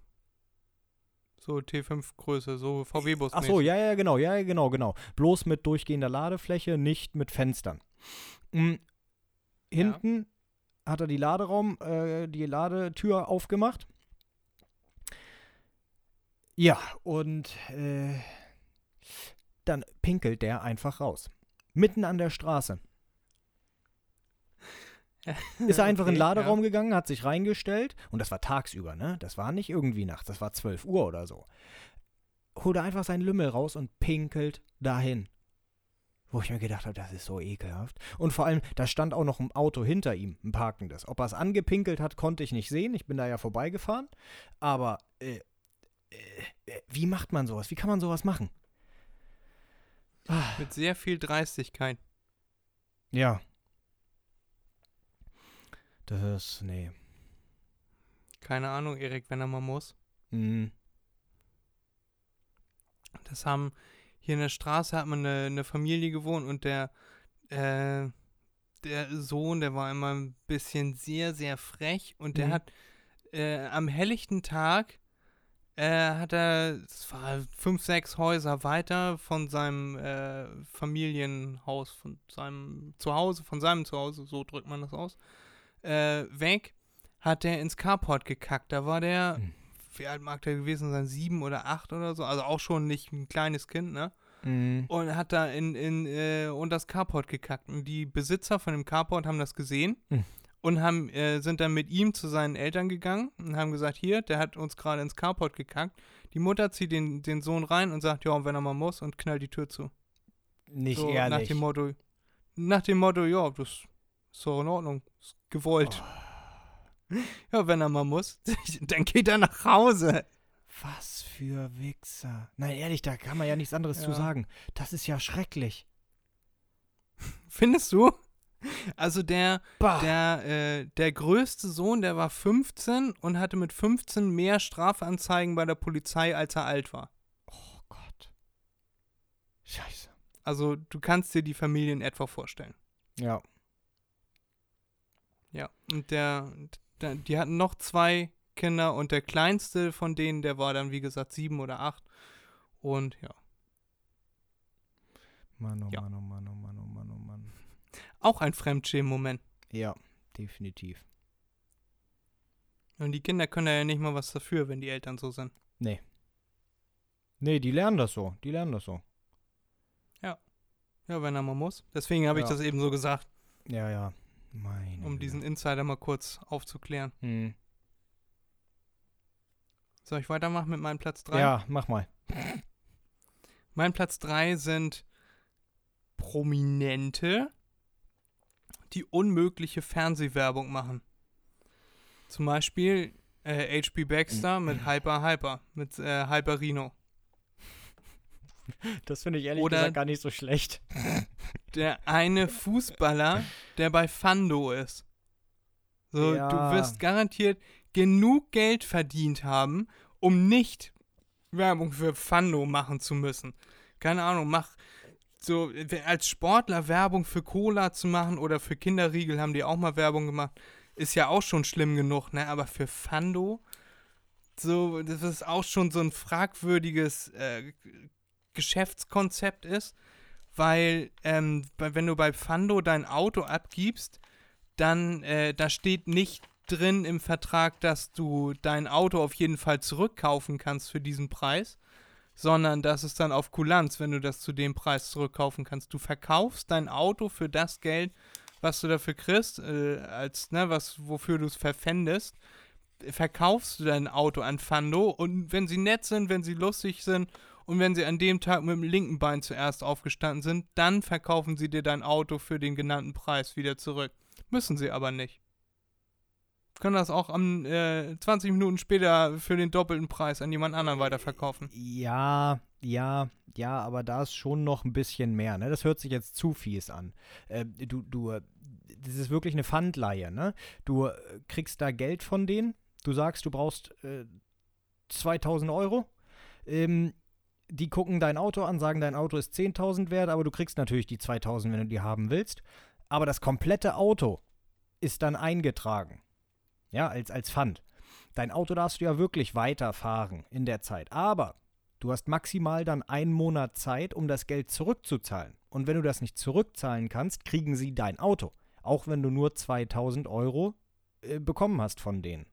So T5 Größe, so VW-Bus. Ach so, ja, ja, genau, ja, ja, genau, genau. Bloß mit durchgehender Ladefläche, nicht mit Fenstern. Hinten hat er die Laderaum, äh, die Ladetür aufgemacht. Ja, und äh, dann pinkelt der einfach raus. Mitten an der Straße. Ist er einfach in den Okay, Laderaum gegangen, hat sich reingestellt und das war tagsüber, ne? Das war nicht irgendwie nachts, das war 12 Uhr oder so. Holt er einfach seinen Lümmel raus und pinkelt dahin. Wo ich mir gedacht habe, das ist so ekelhaft. Und vor allem, da stand auch noch ein Auto hinter ihm, ein parkendes. Ob er es angepinkelt hat, konnte ich nicht sehen. Ich bin da ja vorbeigefahren. Aber äh, äh, wie macht man sowas? Wie kann man sowas machen? Ah, Mit sehr viel Dreistigkeit. ja. Das ist, nee. Keine Ahnung, Erik, wenn er mal muss. Mhm. Das haben hier in der Straße hat man eine, eine Familie gewohnt und der, äh, der Sohn, der war immer ein bisschen sehr, sehr frech und der Mhm. hat äh, am helllichten Tag äh, hat er, es war fünf, sechs Häuser weiter von seinem äh, Familienhaus, von seinem Zuhause, von seinem Zuhause, so drückt man das aus, äh, weg, hat er ins Carport gekackt. Da war der, Mhm. wie alt mag der gewesen sein, sieben oder acht oder so, also auch schon nicht ein kleines Kind, ne? Mhm. Und hat da in, in äh, unter das Carport gekackt. Und die Besitzer von dem Carport haben das gesehen Mhm. und haben, äh, sind dann mit ihm zu seinen Eltern gegangen und haben gesagt, hier, der hat uns gerade ins Carport gekackt. Die Mutter zieht den, den Sohn rein und sagt, ja, wenn er mal muss und knallt die Tür zu. Nicht so, ehrlich. Nach dem Motto, nach dem Motto, ja, das ist doch in Ordnung, ist gewollt. Oh. Ja, wenn er mal muss, dann geht er nach Hause. Was für Wichser. Nein, ehrlich, da kann man ja nichts anderes zu Ja. sagen. Das ist ja schrecklich. Findest du? Also der, Bah. der, äh, der größte Sohn, der war 15 und hatte mit 15 mehr Strafanzeigen bei der Polizei, als er alt war. oh Gott. Scheiße. Also du kannst dir die Familie in etwa vorstellen. Ja. Ja. Und der, der, die hatten noch zwei Kinder und der kleinste von denen, der war dann wie gesagt sieben oder acht. Und ja. Mann, oh Ja. Mann, oh Mann, oh Mann, oh Mann, oh Mann. Auch ein Fremdschämen-Moment. Ja, definitiv. Und die Kinder können ja nicht mal was dafür, wenn die Eltern so sind. Nee, die lernen das so. Die lernen das so. Ja, wenn er mal muss. Deswegen habe ich Ja. das eben so gesagt, Ja, ja. Meine um diesen Insider mal kurz aufzuklären. Hm. Soll ich weitermachen mit meinem Platz 3? Ja, mach mal. Mein Platz 3 sind Prominente, die unmögliche Fernsehwerbung machen. Zum Beispiel äh, H.P. Baxter mit Hyper Hyper, mit äh, Hyperino. Das finde ich ehrlich Oder- gesagt gar nicht so schlecht. Der eine Fußballer, der bei Fando ist. So, Ja. du wirst garantiert genug Geld verdient haben, um nicht Werbung für Fando machen zu müssen. Keine Ahnung, mach so als Sportler Werbung für Cola zu machen oder für Kinderriegel haben die auch mal Werbung gemacht. Ist ja auch schon schlimm genug, ne? Aber für Fando, so, das ist auch schon so ein fragwürdiges äh, Geschäftskonzept ist, weil ähm, wenn du bei Fando dein Auto abgibst, dann äh, da steht nicht drin im Vertrag, dass du dein Auto auf jeden Fall zurückkaufen kannst für diesen Preis, sondern das ist dann auf Kulanz, wenn du das zu dem Preis zurückkaufen kannst. Du verkaufst dein Auto für das Geld, was du dafür kriegst, äh, als ne, was wofür du es verpfändest, verkaufst du dein Auto an Fando und wenn sie nett sind, wenn sie lustig sind und wenn sie an dem Tag mit dem linken Bein zuerst aufgestanden sind, dann verkaufen sie dir dein Auto für den genannten Preis wieder zurück. Müssen sie aber nicht. Können das auch am äh, 20 Minuten später für den doppelten Preis an jemand anderen weiterverkaufen. Ja, ja, ja, aber da ist schon noch ein bisschen mehr, ne? Das hört sich jetzt zu fies an. Äh, du, du, äh, das ist wirklich eine Pfandleihe, ne? Du äh, kriegst da Geld von denen, du sagst, du brauchst äh, 2000 Euro. Ähm, die gucken dein Auto an, sagen, dein Auto ist 10.000 wert, aber du kriegst natürlich die 2000, wenn du die haben willst. Aber das komplette Auto ist dann eingetragen. Ja, als, als Pfand. Dein Auto darfst du ja wirklich weiterfahren in der Zeit. Aber du hast maximal dann einen Monat Zeit, um das Geld zurückzuzahlen. Und wenn du das nicht zurückzahlen kannst, kriegen sie dein Auto. Auch wenn du nur 2000 Euro äh, bekommen hast von denen.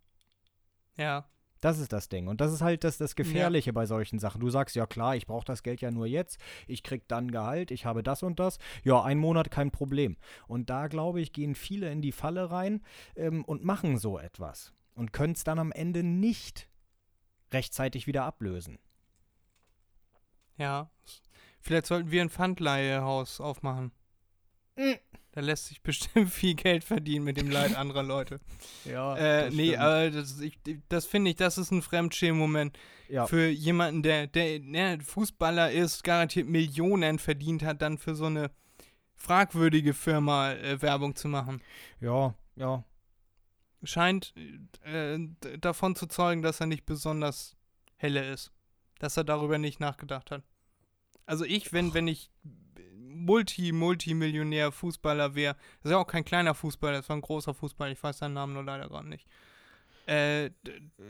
Ja. Das ist das Ding. Und das ist halt das, das Gefährliche bei solchen Sachen. Du sagst, ja klar, ich brauche das Geld ja nur jetzt. Ich krieg dann Gehalt, ich habe das und das. Ja, ein Monat kein Problem. Und da, glaube ich, gehen viele in die Falle rein ähm, und machen so etwas. Und können es dann am Ende nicht rechtzeitig wieder ablösen. Ja. Vielleicht sollten wir ein Pfandleihehaus aufmachen. Mm. Da lässt sich bestimmt viel Geld verdienen mit dem Leid anderer Leute. Ja, Äh, nee, aber das, ich- das finde ich, das ist ein Fremdschämen-Moment ja. für jemanden, der, der ne, Fußballer ist, garantiert Millionen verdient hat, dann für so eine fragwürdige Firma äh, Werbung zu machen. ja, ja. Scheint äh, davon zu zeugen, dass er nicht besonders helle ist. Dass er darüber nicht nachgedacht hat. Also ich, wenn, wenn ich Multi, Multimillionär Fußballer wäre, das ist ja auch kein kleiner Fußballer, das war ein großer Fußballer, ich weiß seinen Namen nur leider gerade nicht. Äh,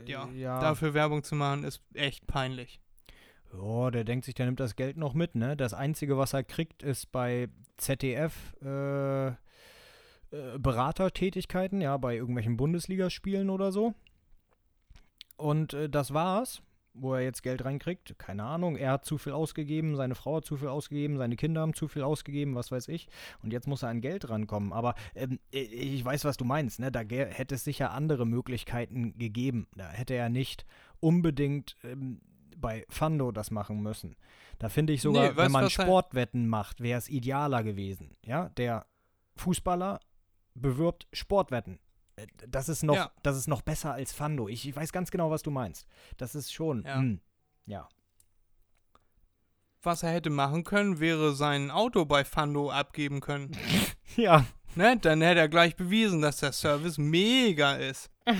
ja, ja. dafür Werbung zu machen, ist echt peinlich. Ja, der denkt sich, der nimmt das Geld noch mit, ne? Das Einzige, was er kriegt, ist bei ZDF äh, äh, Beratertätigkeiten, ja, bei irgendwelchen Bundesligaspielen oder so. Und äh, das war's, wo er jetzt Geld reinkriegt. Keine Ahnung, er hat zu viel ausgegeben, seine Frau hat zu viel ausgegeben, seine Kinder haben zu viel ausgegeben, was weiß ich. Und jetzt muss er an Geld rankommen. Aber ähm, ich- weiß, was du meinst, ne? Da hätte es sicher andere Möglichkeiten gegeben. Da hätte er nicht unbedingt ähm, bei Fando das machen müssen. Da finde ich sogar, Nee, wenn man Sportwetten macht, wäre es idealer gewesen. Ja, der Fußballer bewirbt Sportwetten. Äh, Das ist noch, Ja. das ist noch besser als Fando. Ich, ich weiß ganz genau, was du meinst. Das ist schon. Ja. hm, ja. Was er hätte machen können, wäre sein Auto bei Fando abgeben können. Ja. ne? Dann hätte er gleich bewiesen, dass der Service mega ist.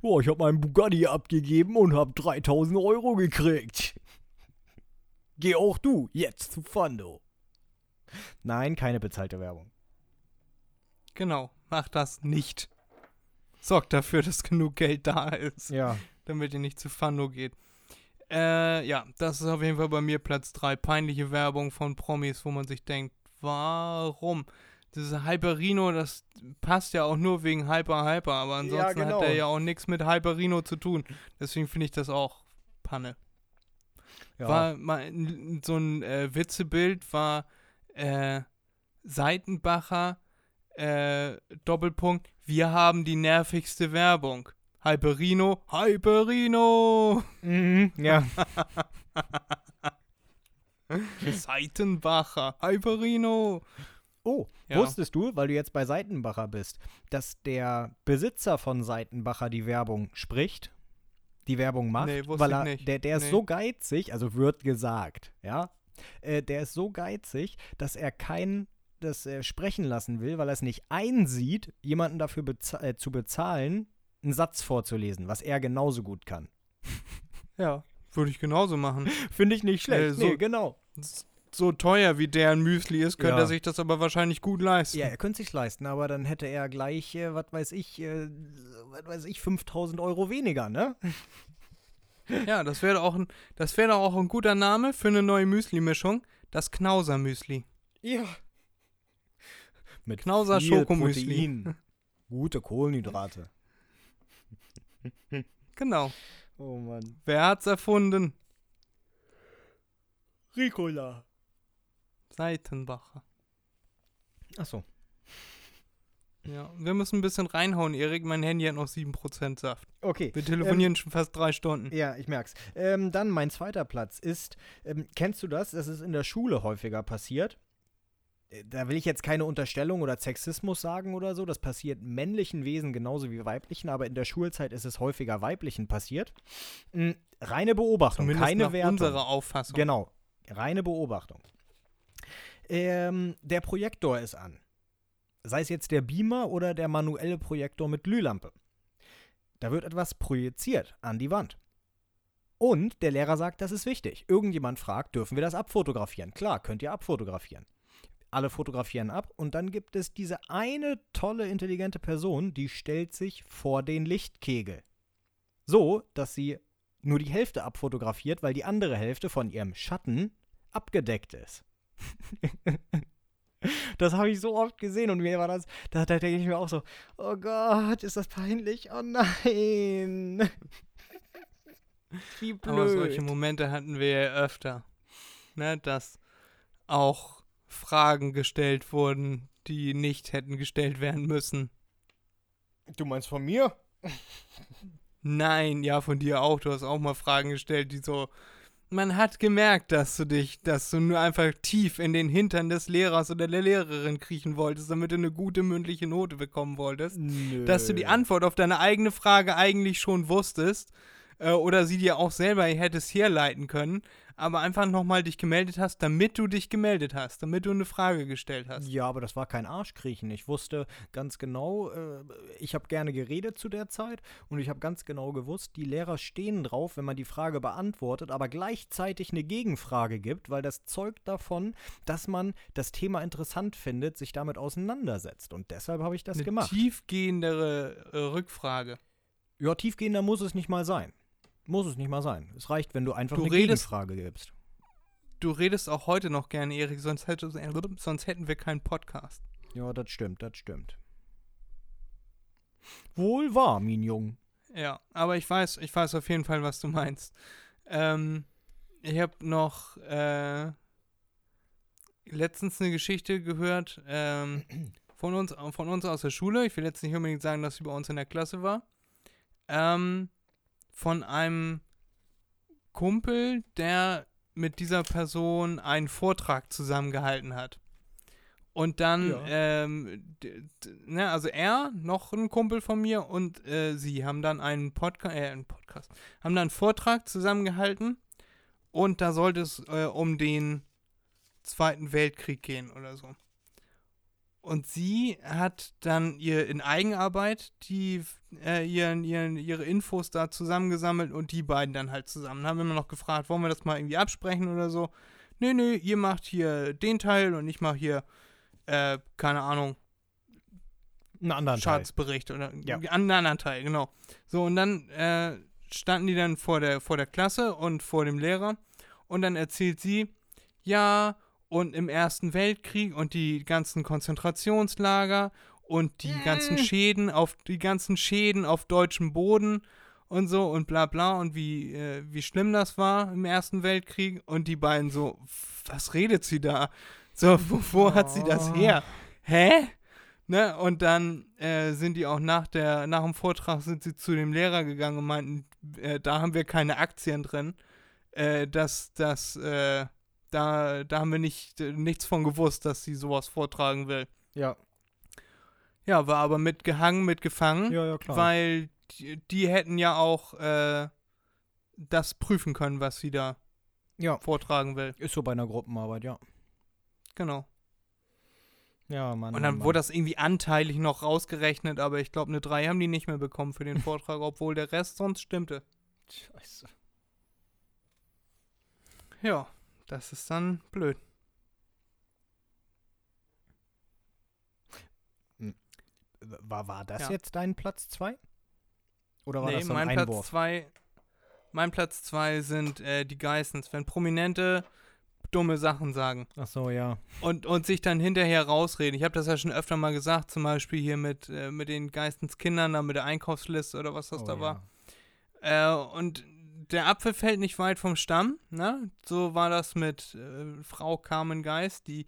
Oh, ich habe meinen Bugatti abgegeben und habe 3000 Euro gekriegt. Geh auch du jetzt zu Fando. Nein, keine bezahlte Werbung. Genau, macht das nicht. Sorgt dafür, dass genug Geld da ist, Ja. damit ihr nicht zu Fando geht. Äh, ja, das ist auf jeden Fall bei mir Platz 3. Peinliche Werbung von Promis, wo man sich denkt, warum? Diese Hyperino, das passt ja auch nur wegen Hyper Hyper, aber ansonsten genau. hat der ja auch nichts mit Hyperino zu tun. Deswegen finde ich das auch Panne. ja. War mal so ein äh, Witzebild, war äh, Seitenbacher, äh, Doppelpunkt, wir haben die nervigste Werbung. Hyperino, Hyperino! Mhm, ja. Seitenbacher, Hyperino! Oh, Ja. wusstest du, weil du jetzt bei Seitenbacher bist, dass der Besitzer von Seitenbacher die Werbung spricht? Die Werbung macht? Nee, wusste weil ich er, nicht. Der, der ist Nee. so geizig, also wird gesagt, ja. Äh, der ist so geizig, dass er keinen das äh, sprechen lassen will, weil er es nicht einsieht, jemanden dafür beza äh, zu bezahlen, einen Satz vorzulesen, was er genauso gut kann. Ja, würde ich genauso machen. Finde ich nicht schlecht. Äh, so- nee, genau. So teuer wie deren Müsli ist, könnte Ja. er sich das aber wahrscheinlich gut leisten. Ja, er könnte sich leisten, aber dann hätte er gleich, äh, was weiß ich, äh, was weiß ich, 5000 Euro weniger, ne? Ja, das wäre auch ein, das wäre auch ein guter Name für eine neue Müsli-Mischung. Das Knauser-Müsli. Ja. Mit Knauser viel. Protein. Gute Kohlenhydrate. Genau. Oh Mann. Wer hat's erfunden? Ricola. Seitenbacher. Achso. Ja, wir müssen ein bisschen reinhauen, Erik. Mein Handy hat noch 7% Saft. Okay. Wir telefonieren schon fast drei Stunden. Ja, ich merk's. Ähm, dann mein zweiter Platz ist, ähm, kennst du das? Das ist in der Schule häufiger passiert. Äh, Da will ich jetzt keine Unterstellung oder Sexismus sagen oder so. Das passiert männlichen Wesen genauso wie weiblichen, aber in der Schulzeit ist es häufiger weiblichen passiert. Mm, reine Beobachtung, Zumindest keine nach Wertung. unserer Auffassung. Genau, reine Beobachtung. Ähm, der Projektor ist an. Sei es jetzt der Beamer oder der manuelle Projektor mit Glühlampe. Da wird etwas projiziert an die Wand. Und der Lehrer sagt, das ist wichtig. Irgendjemand fragt, dürfen wir das abfotografieren? Klar, könnt ihr abfotografieren. Alle fotografieren ab und dann gibt es diese eine tolle, intelligente Person, die stellt sich vor den Lichtkegel. So, dass sie nur die Hälfte abfotografiert, weil die andere Hälfte von ihrem Schatten abgedeckt ist. das habe ich so oft gesehen und mir war das, da, da denke ich mir auch so, oh Gott, ist das peinlich? Oh nein. Wie blöd. Aber solche Momente hatten wir ja öfter. Ne, dass auch Fragen gestellt wurden, die nicht hätten gestellt werden müssen. du meinst von mir? Nein, ja, von dir auch. Du hast auch mal Fragen gestellt, die so. Man hat gemerkt, dass du dich, dass du nur einfach tief in den Hintern des Lehrers oder der Lehrerin kriechen wolltest, damit du eine gute mündliche Note bekommen wolltest. Nö. Dass du die Antwort auf deine eigene Frage eigentlich schon wusstest äh, oder sie dir auch selber hättest herleiten können, aber einfach nochmal dich gemeldet hast, damit du dich gemeldet hast, damit du eine Frage gestellt hast. Ja, aber das war kein Arschkriechen. Ich wusste ganz genau, äh, ich habe gerne geredet zu der Zeit und ich habe ganz genau gewusst, die Lehrer stehen drauf, wenn man die Frage beantwortet, aber gleichzeitig eine Gegenfrage gibt, weil das zeugt davon, dass man das Thema interessant findet, sich damit auseinandersetzt. Und deshalb habe ich das eine gemacht. tiefgehendere äh, Rückfrage. Ja, tiefgehender muss es nicht mal sein. Muss es nicht mal sein. Es reicht, wenn du einfach Du eine redest- Gegenfrage gibst. Du redest auch heute noch gerne, Erik, sonst, hätte, sonst hätten wir keinen Podcast. Ja, das stimmt, das stimmt. Wohl wahr, mein Jung. Ja, aber ich weiß, ich weiß auf jeden Fall, was du meinst. Ähm, ich habe noch äh, letztens eine Geschichte gehört ähm, von, uns, von uns aus der Schule. Ich will jetzt nicht unbedingt sagen, dass sie bei uns in der Klasse war. Ähm, von einem Kumpel, der mit dieser Person einen Vortrag zusammengehalten hat. Und dann, Ja. ähm, ne, also er, noch ein Kumpel von mir und äh, sie haben dann einen Podcast, äh, einen Podcast, haben dann einen Vortrag zusammengehalten und da sollte es äh, um den Zweiten Weltkrieg gehen oder so. Und sie hat dann ihr in Eigenarbeit die, äh, ihren, ihren, ihre Infos da zusammengesammelt und die beiden dann halt zusammen. Haben immer noch gefragt, wollen wir das mal irgendwie absprechen oder so. Nö, nö, ihr macht hier den Teil und ich mache hier, äh, keine Ahnung, Einen anderen Teil. Schadensbericht oder Ja. einen anderen Teil, genau. So, und dann äh, standen die dann vor der, vor der Klasse und vor dem Lehrer und dann erzählt sie, ja, und im Ersten Weltkrieg und die ganzen Konzentrationslager und die ganzen Schäden auf die ganzen Schäden auf deutschem Boden und so und bla bla und wie, äh, wie schlimm das war im Ersten Weltkrieg und die beiden so, was redet sie da? So, wo, wo hat sie das Oh. her? Hä? Ne? Und dann äh, sind die auch nach, der, nach dem Vortrag sind sie zu dem Lehrer gegangen und meinten, äh, da haben wir keine Aktien drin. Äh, dass das, äh, da, da haben wir nicht, äh, nichts von gewusst, dass sie sowas vortragen will. Ja, Ja, war aber mitgehangen, mitgefangen, ja, ja, klar. weil die, die hätten ja auch äh, das prüfen können, was sie da ja, vortragen will. ist so bei einer Gruppenarbeit, ja. Genau. Ja, Mann. Und dann Mann, wurde das irgendwie anteilig noch rausgerechnet, aber ich glaube, eine 3 haben die nicht mehr bekommen für den Vortrag, obwohl der Rest sonst stimmte. Scheiße. Ja, das ist dann blöd. War, war das Ja. jetzt dein Platz 2? Oder war nee, das so ein mein Platz Einwurf? 2 mein Platz 2 sind äh, die Geistens, wenn Prominente dumme Sachen sagen Ach so, ja. und, und sich dann hinterher rausreden. Ich habe das ja schon öfter mal gesagt, zum Beispiel hier mit, äh, mit den Geistens Kindern, da mit der Einkaufsliste oder was das oh, da ja. war. Äh, und der Apfel fällt nicht weit vom Stamm, ne? So war das mit äh, Frau Carmen Geist, die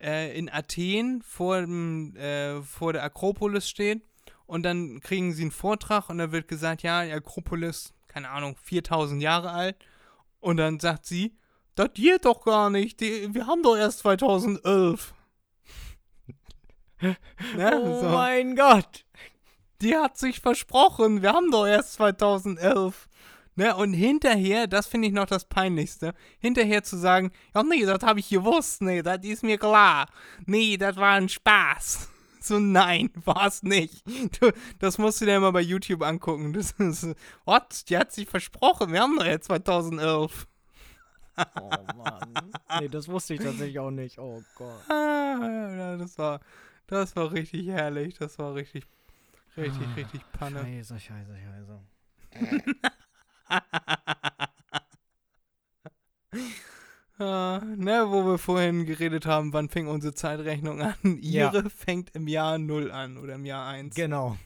äh, in Athen vor, dem, äh, vor der Akropolis steht. Und dann kriegen sie einen Vortrag und da wird gesagt, ja, die Akropolis, keine Ahnung, 4000 Jahre alt. Und dann sagt sie, das geht doch gar nicht, die, wir haben doch erst 2011. ne? Oh so. mein Gott! Die hat sich versprochen. Wir haben doch erst 2011. Ne? Und hinterher, das finde ich noch das Peinlichste, hinterher zu sagen, ja nee, das habe ich gewusst, nee, das ist mir klar. Nee, das war ein Spaß. So, nein, war es nicht. Du, das musst du dir mal bei YouTube angucken. Das ist, what? Die hat sich versprochen, wir haben doch jetzt 2011. Oh Mann. nee, das wusste ich tatsächlich auch nicht. Oh Gott. Ah, das war, das war richtig herrlich. Das war richtig, richtig, Ah, richtig Panne. Scheiße, scheiße, scheiße. Ah, ne, wo wir vorhin geredet haben, wann fing unsere Zeitrechnung an? Ja. Ihre fängt im Jahr 0 an oder im Jahr 1. Genau.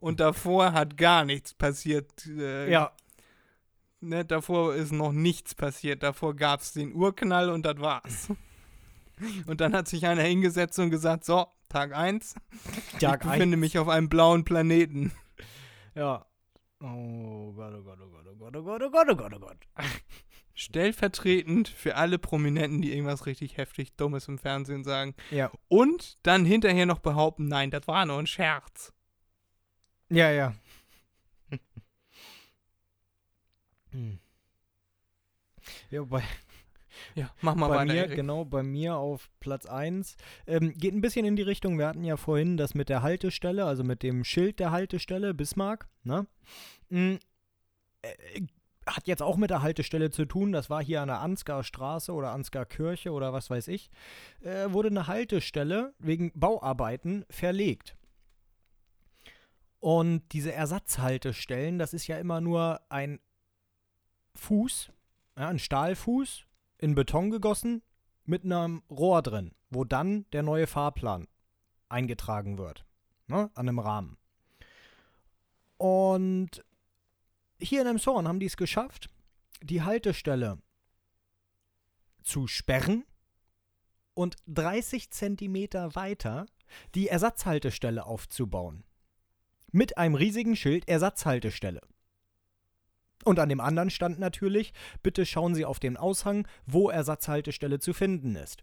Und davor hat gar nichts passiert. Äh, Ja. Ne, davor ist noch nichts passiert. Davor gab es den Urknall und das war's. Und dann hat sich einer hingesetzt und gesagt, so, Tag 1, Tag ich befinde eins. mich auf einem blauen Planeten. Ja. Oh Gott, oh Gott, oh Gott, oh Gott, oh Gott, oh Gott, oh Gott, oh Gott. Stellvertretend für alle Prominenten, die irgendwas richtig heftig Dummes im Fernsehen sagen. Ja. Und dann hinterher noch behaupten, nein, das war nur ein Scherz. Ja, ja. Hm. Ja, bei, Ja, mach mal bei weiter. mir, Erik. genau, bei mir auf Platz 1. Ähm, geht ein bisschen in die Richtung, wir hatten ja vorhin das mit der Haltestelle, also mit dem Schild der Haltestelle, Bismarck, ne? Mm, äh, hat jetzt auch mit der Haltestelle zu tun, das war hier an der Ansgar Straße oder Ansgar Kirche oder was weiß ich, äh, wurde eine Haltestelle wegen Bauarbeiten verlegt. Und diese Ersatzhaltestellen, das ist ja immer nur ein Fuß, ja, ein Stahlfuß, in Beton gegossen, mit einem Rohr drin, wo dann der neue Fahrplan eingetragen wird. Ne, an einem Rahmen. Und hier in Emshorn haben die es geschafft, die Haltestelle zu sperren und 30 Zentimeter weiter die Ersatzhaltestelle aufzubauen. Mit einem riesigen Schild Ersatzhaltestelle. Und an dem anderen stand natürlich, bitte schauen Sie auf den Aushang, wo Ersatzhaltestelle zu finden ist.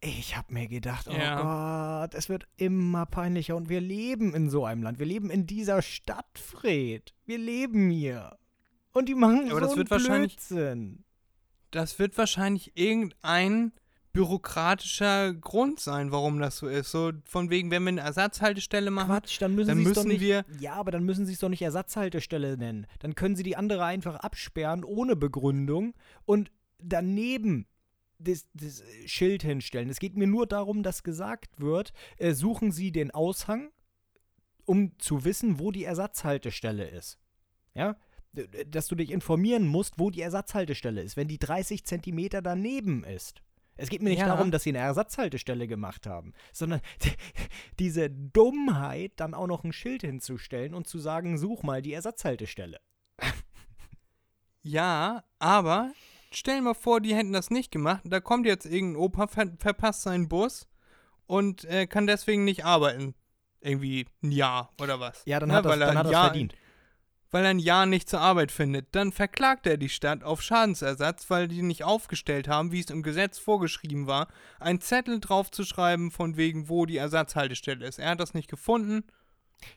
Ich habe mir gedacht, oh Ja. Gott, es wird immer peinlicher und wir leben in so einem Land. Wir leben in dieser Stadt, Fred. Wir leben hier. Und die machen Aber so das wird wahrscheinlich- Blödsinn. Das wird wahrscheinlich irgendein bürokratischer Grund sein, warum das so ist. So von wegen, wenn wir eine Ersatzhaltestelle machen, Quatsch, dann müssen dann müssen nicht. wir- ja, aber dann müssen sie es doch nicht Ersatzhaltestelle nennen. Dann können sie die andere einfach absperren ohne Begründung und daneben das, das Schild hinstellen. Es geht mir nur darum, dass gesagt wird, äh, suchen Sie den Aushang, um zu wissen, wo die Ersatzhaltestelle ist. Ja? Dass du dich informieren musst, wo die Ersatzhaltestelle ist, wenn die 30 Zentimeter daneben ist. Es geht mir nicht Ja. darum, dass sie eine Ersatzhaltestelle gemacht haben, sondern diese Dummheit, dann auch noch ein Schild hinzustellen und zu sagen, such mal die Ersatzhaltestelle. ja, aber stell dir mal vor, die hätten das nicht gemacht. Da kommt jetzt irgendein Opa, ver verpasst seinen Bus und äh, kann deswegen nicht arbeiten. Irgendwie ein Jahr oder was. Ja, dann Ne, hat er er dann hat Jahr- verdient. Weil er ein Jahr nicht zur Arbeit findet. Dann verklagt er die Stadt auf Schadensersatz, weil die nicht aufgestellt haben, wie es im Gesetz vorgeschrieben war, einen Zettel draufzuschreiben, von wegen, wo die Ersatzhaltestelle ist. Er hat das nicht gefunden.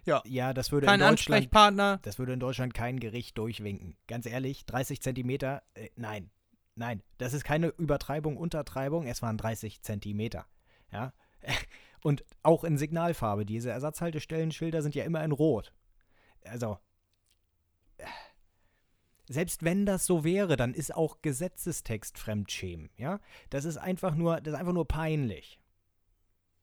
Ja, Ja, das würde kein in Deutschland Ansprechpartner. Das würde in Deutschland kein Gericht durchwinken. Ganz ehrlich, 30 Zentimeter, äh, nein, nein. Das ist keine Übertreibung, Untertreibung, es waren 30 Zentimeter. Ja. Und auch in Signalfarbe. Diese Ersatzhaltestellenschilder sind ja immer in Rot. Also. Selbst wenn das so wäre, dann ist auch Gesetzestext Fremdschämen, ja? Das ist einfach nur, das ist einfach nur peinlich.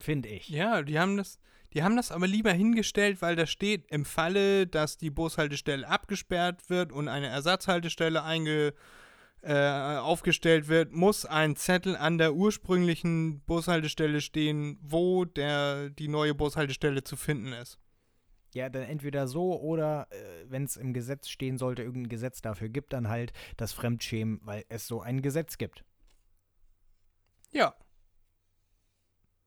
Finde ich. Ja, die haben das, die haben das aber lieber hingestellt, weil da steht, im Falle, dass die Bushaltestelle abgesperrt wird und eine Ersatzhaltestelle einge, äh, aufgestellt wird, muss ein Zettel an der ursprünglichen Bushaltestelle stehen, wo der, die neue Bushaltestelle zu finden ist. Ja, dann entweder so oder äh, wenn es im Gesetz stehen sollte, irgendein Gesetz dafür gibt, dann halt das Fremdschämen, weil es so ein Gesetz gibt. Ja.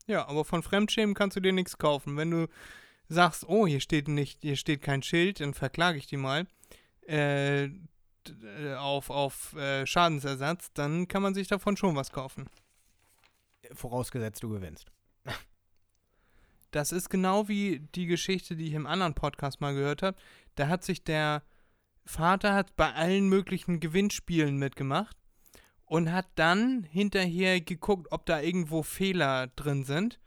Ja, aber von Fremdschämen kannst du dir nichts kaufen. Wenn du sagst, oh, hier steht nicht, hier steht kein Schild, dann verklage ich die mal äh, äh, auf, auf äh, Schadensersatz, dann kann man sich davon schon was kaufen. Vorausgesetzt, du gewinnst. Das ist genau wie die Geschichte, die ich im anderen Podcast mal gehört habe. Da hat sich der Vater hat bei allen möglichen Gewinnspielen mitgemacht und hat dann hinterher geguckt, ob da irgendwo Fehler drin sind.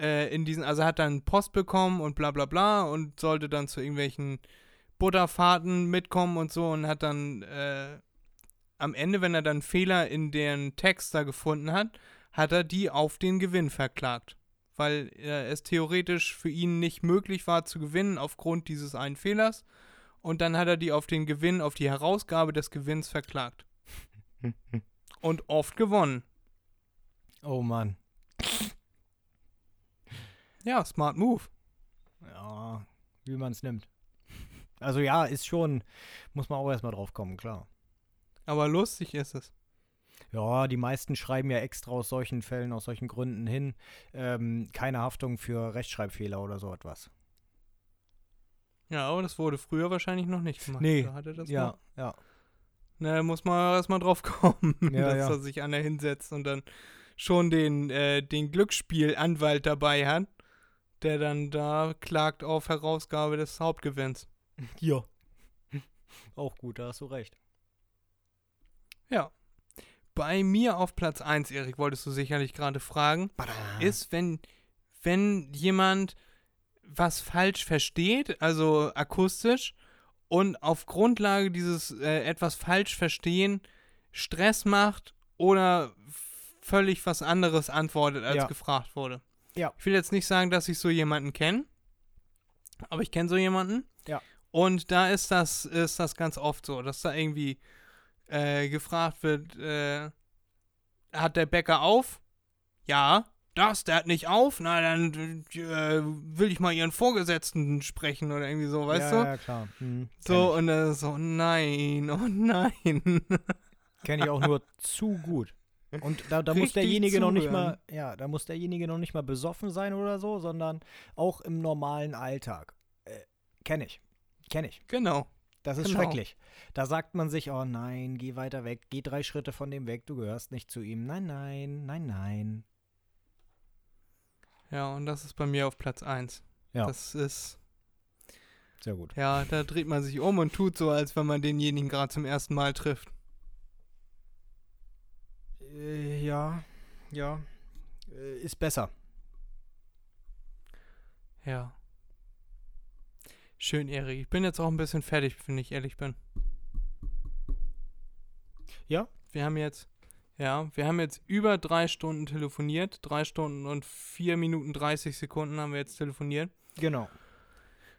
Äh, in diesen, also hat dann Post bekommen und bla bla bla und sollte dann zu irgendwelchen Butterfahrten mitkommen und so und hat dann äh, am Ende, wenn er dann Fehler in den Text da gefunden hat, hat er die auf den Gewinn verklagt weil äh, es theoretisch für ihn nicht möglich war zu gewinnen aufgrund dieses einen Fehlers. Und dann hat er die auf den Gewinn, auf die Herausgabe des Gewinns verklagt. Und oft gewonnen. Oh Mann. Ja, smart move. Ja, wie man es nimmt. Also ja, ist schon, muss man auch erstmal drauf kommen, klar. Aber lustig ist es. Ja, die meisten schreiben ja extra aus solchen Fällen, aus solchen Gründen hin, ähm, keine Haftung für Rechtschreibfehler oder so etwas. Ja, aber das wurde früher wahrscheinlich noch nicht gemacht. Nee, Da hatte das Ja, noch. ja. Na, da muss man erstmal drauf kommen, Ja, dass ja. er sich einer hinsetzt und dann schon den, äh, den Glücksspielanwalt dabei hat, der dann da klagt auf Herausgabe des Hauptgewinns. Ja. Auch gut, da hast du recht. Ja. Bei mir auf Platz 1, Erik, wolltest du sicherlich gerade fragen, ist, wenn, wenn jemand was falsch versteht, also akustisch, und auf Grundlage dieses äh, etwas falsch verstehen Stress macht oder völlig was anderes antwortet, als Ja. gefragt wurde. Ja. Ich will jetzt nicht sagen, dass ich so jemanden kenne, aber ich kenne so jemanden. Ja. Und da ist das, ist das ganz oft so, dass da irgendwie äh, gefragt wird, äh, hat der Bäcker auf? Ja. Das, der hat nicht auf? Na, dann äh, will ich mal ihren Vorgesetzten sprechen oder irgendwie so, weißt ja, du? Ja, klar. Hm, So, und dann so, nein, oh nein. Kenne ich auch nur zu gut. Und da, da muss derjenige noch nicht zuhören. mal, ja, da muss derjenige noch nicht mal besoffen sein oder so, sondern auch im normalen Alltag. Äh, Kenne ich. Kenne ich. genau. Das ist Genau. schrecklich. Da sagt man sich, oh nein, geh weiter weg, geh drei Schritte von dem weg, du gehörst nicht zu ihm. Nein, nein, nein, nein. Ja, und das ist bei mir auf Platz 1. Ja. Das ist, Sehr gut. ja, da dreht man sich um und tut so, als wenn man denjenigen gerade zum ersten Mal trifft. Äh, ja, ja. Äh, ist besser. Ja. Schön, Erik. Ich bin jetzt auch ein bisschen fertig, wenn ich ehrlich bin. Ja? Wir haben jetzt, ja, wir haben jetzt über drei Stunden telefoniert. Drei Stunden und vier Minuten 30 Sekunden haben wir jetzt telefoniert. Genau.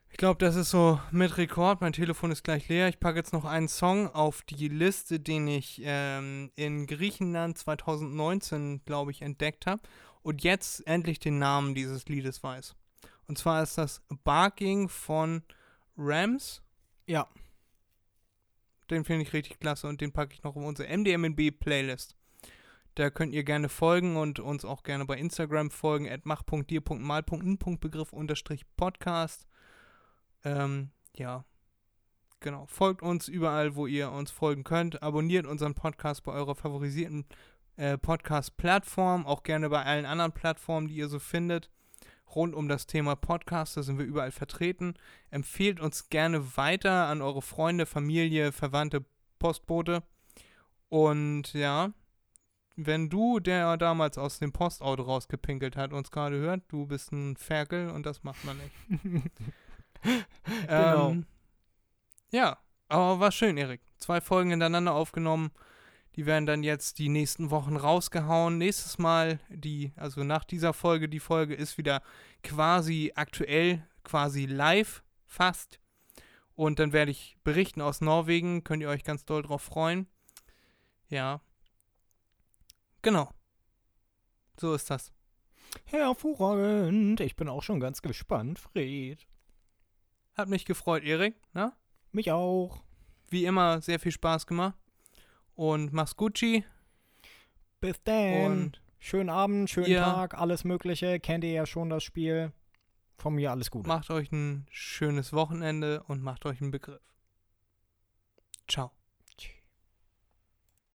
Ich glaube, das ist so mit Rekord. Mein Telefon ist gleich leer. Ich packe jetzt noch einen Song auf die Liste, den ich ähm, in Griechenland 2019, glaube ich, entdeckt habe. Und jetzt endlich den Namen dieses Liedes weiß. Und zwar ist das Barking von Rams. Ja. Den finde ich richtig klasse und den packe ich noch in unsere MDMNB-Playlist. Da könnt ihr gerne folgen und uns auch gerne bei Instagram folgen, at mach.dir.mal.n.begriff unterstrich Podcast. Ähm, ja, genau. Folgt uns überall, wo ihr uns folgen könnt. Abonniert unseren Podcast bei eurer favorisierten äh, Podcast-Plattform, auch gerne bei allen anderen Plattformen, die ihr so findet. Rund um das Thema Podcast, da sind wir überall vertreten. Empfehlt uns gerne weiter an eure Freunde, Familie, Verwandte, Postbote. Und ja, wenn du, der damals aus dem Postauto rausgepinkelt hat, uns gerade hört, du bist ein Ferkel und das macht man nicht. Genau. Ähm, ja, aber war schön, Erik. Zwei Folgen hintereinander aufgenommen. Die werden dann jetzt die nächsten Wochen rausgehauen. Nächstes Mal, die, also nach dieser Folge, die Folge ist wieder quasi aktuell, quasi live fast. Und dann werde ich berichten aus Norwegen. Könnt ihr euch ganz doll drauf freuen. Ja. Genau. So ist das. Hervorragend. Ich bin auch schon ganz gespannt, Fred. Hat mich gefreut, Erik. Na? Mich auch. Wie immer sehr viel Spaß gemacht und mach's Gucci. Bis dann. Und schönen Abend, schönen ja. Tag, alles Mögliche. Kennt ihr ja schon das Spiel. Von mir alles Gute. Macht euch ein schönes Wochenende und macht euch einen Begriff. Ciao.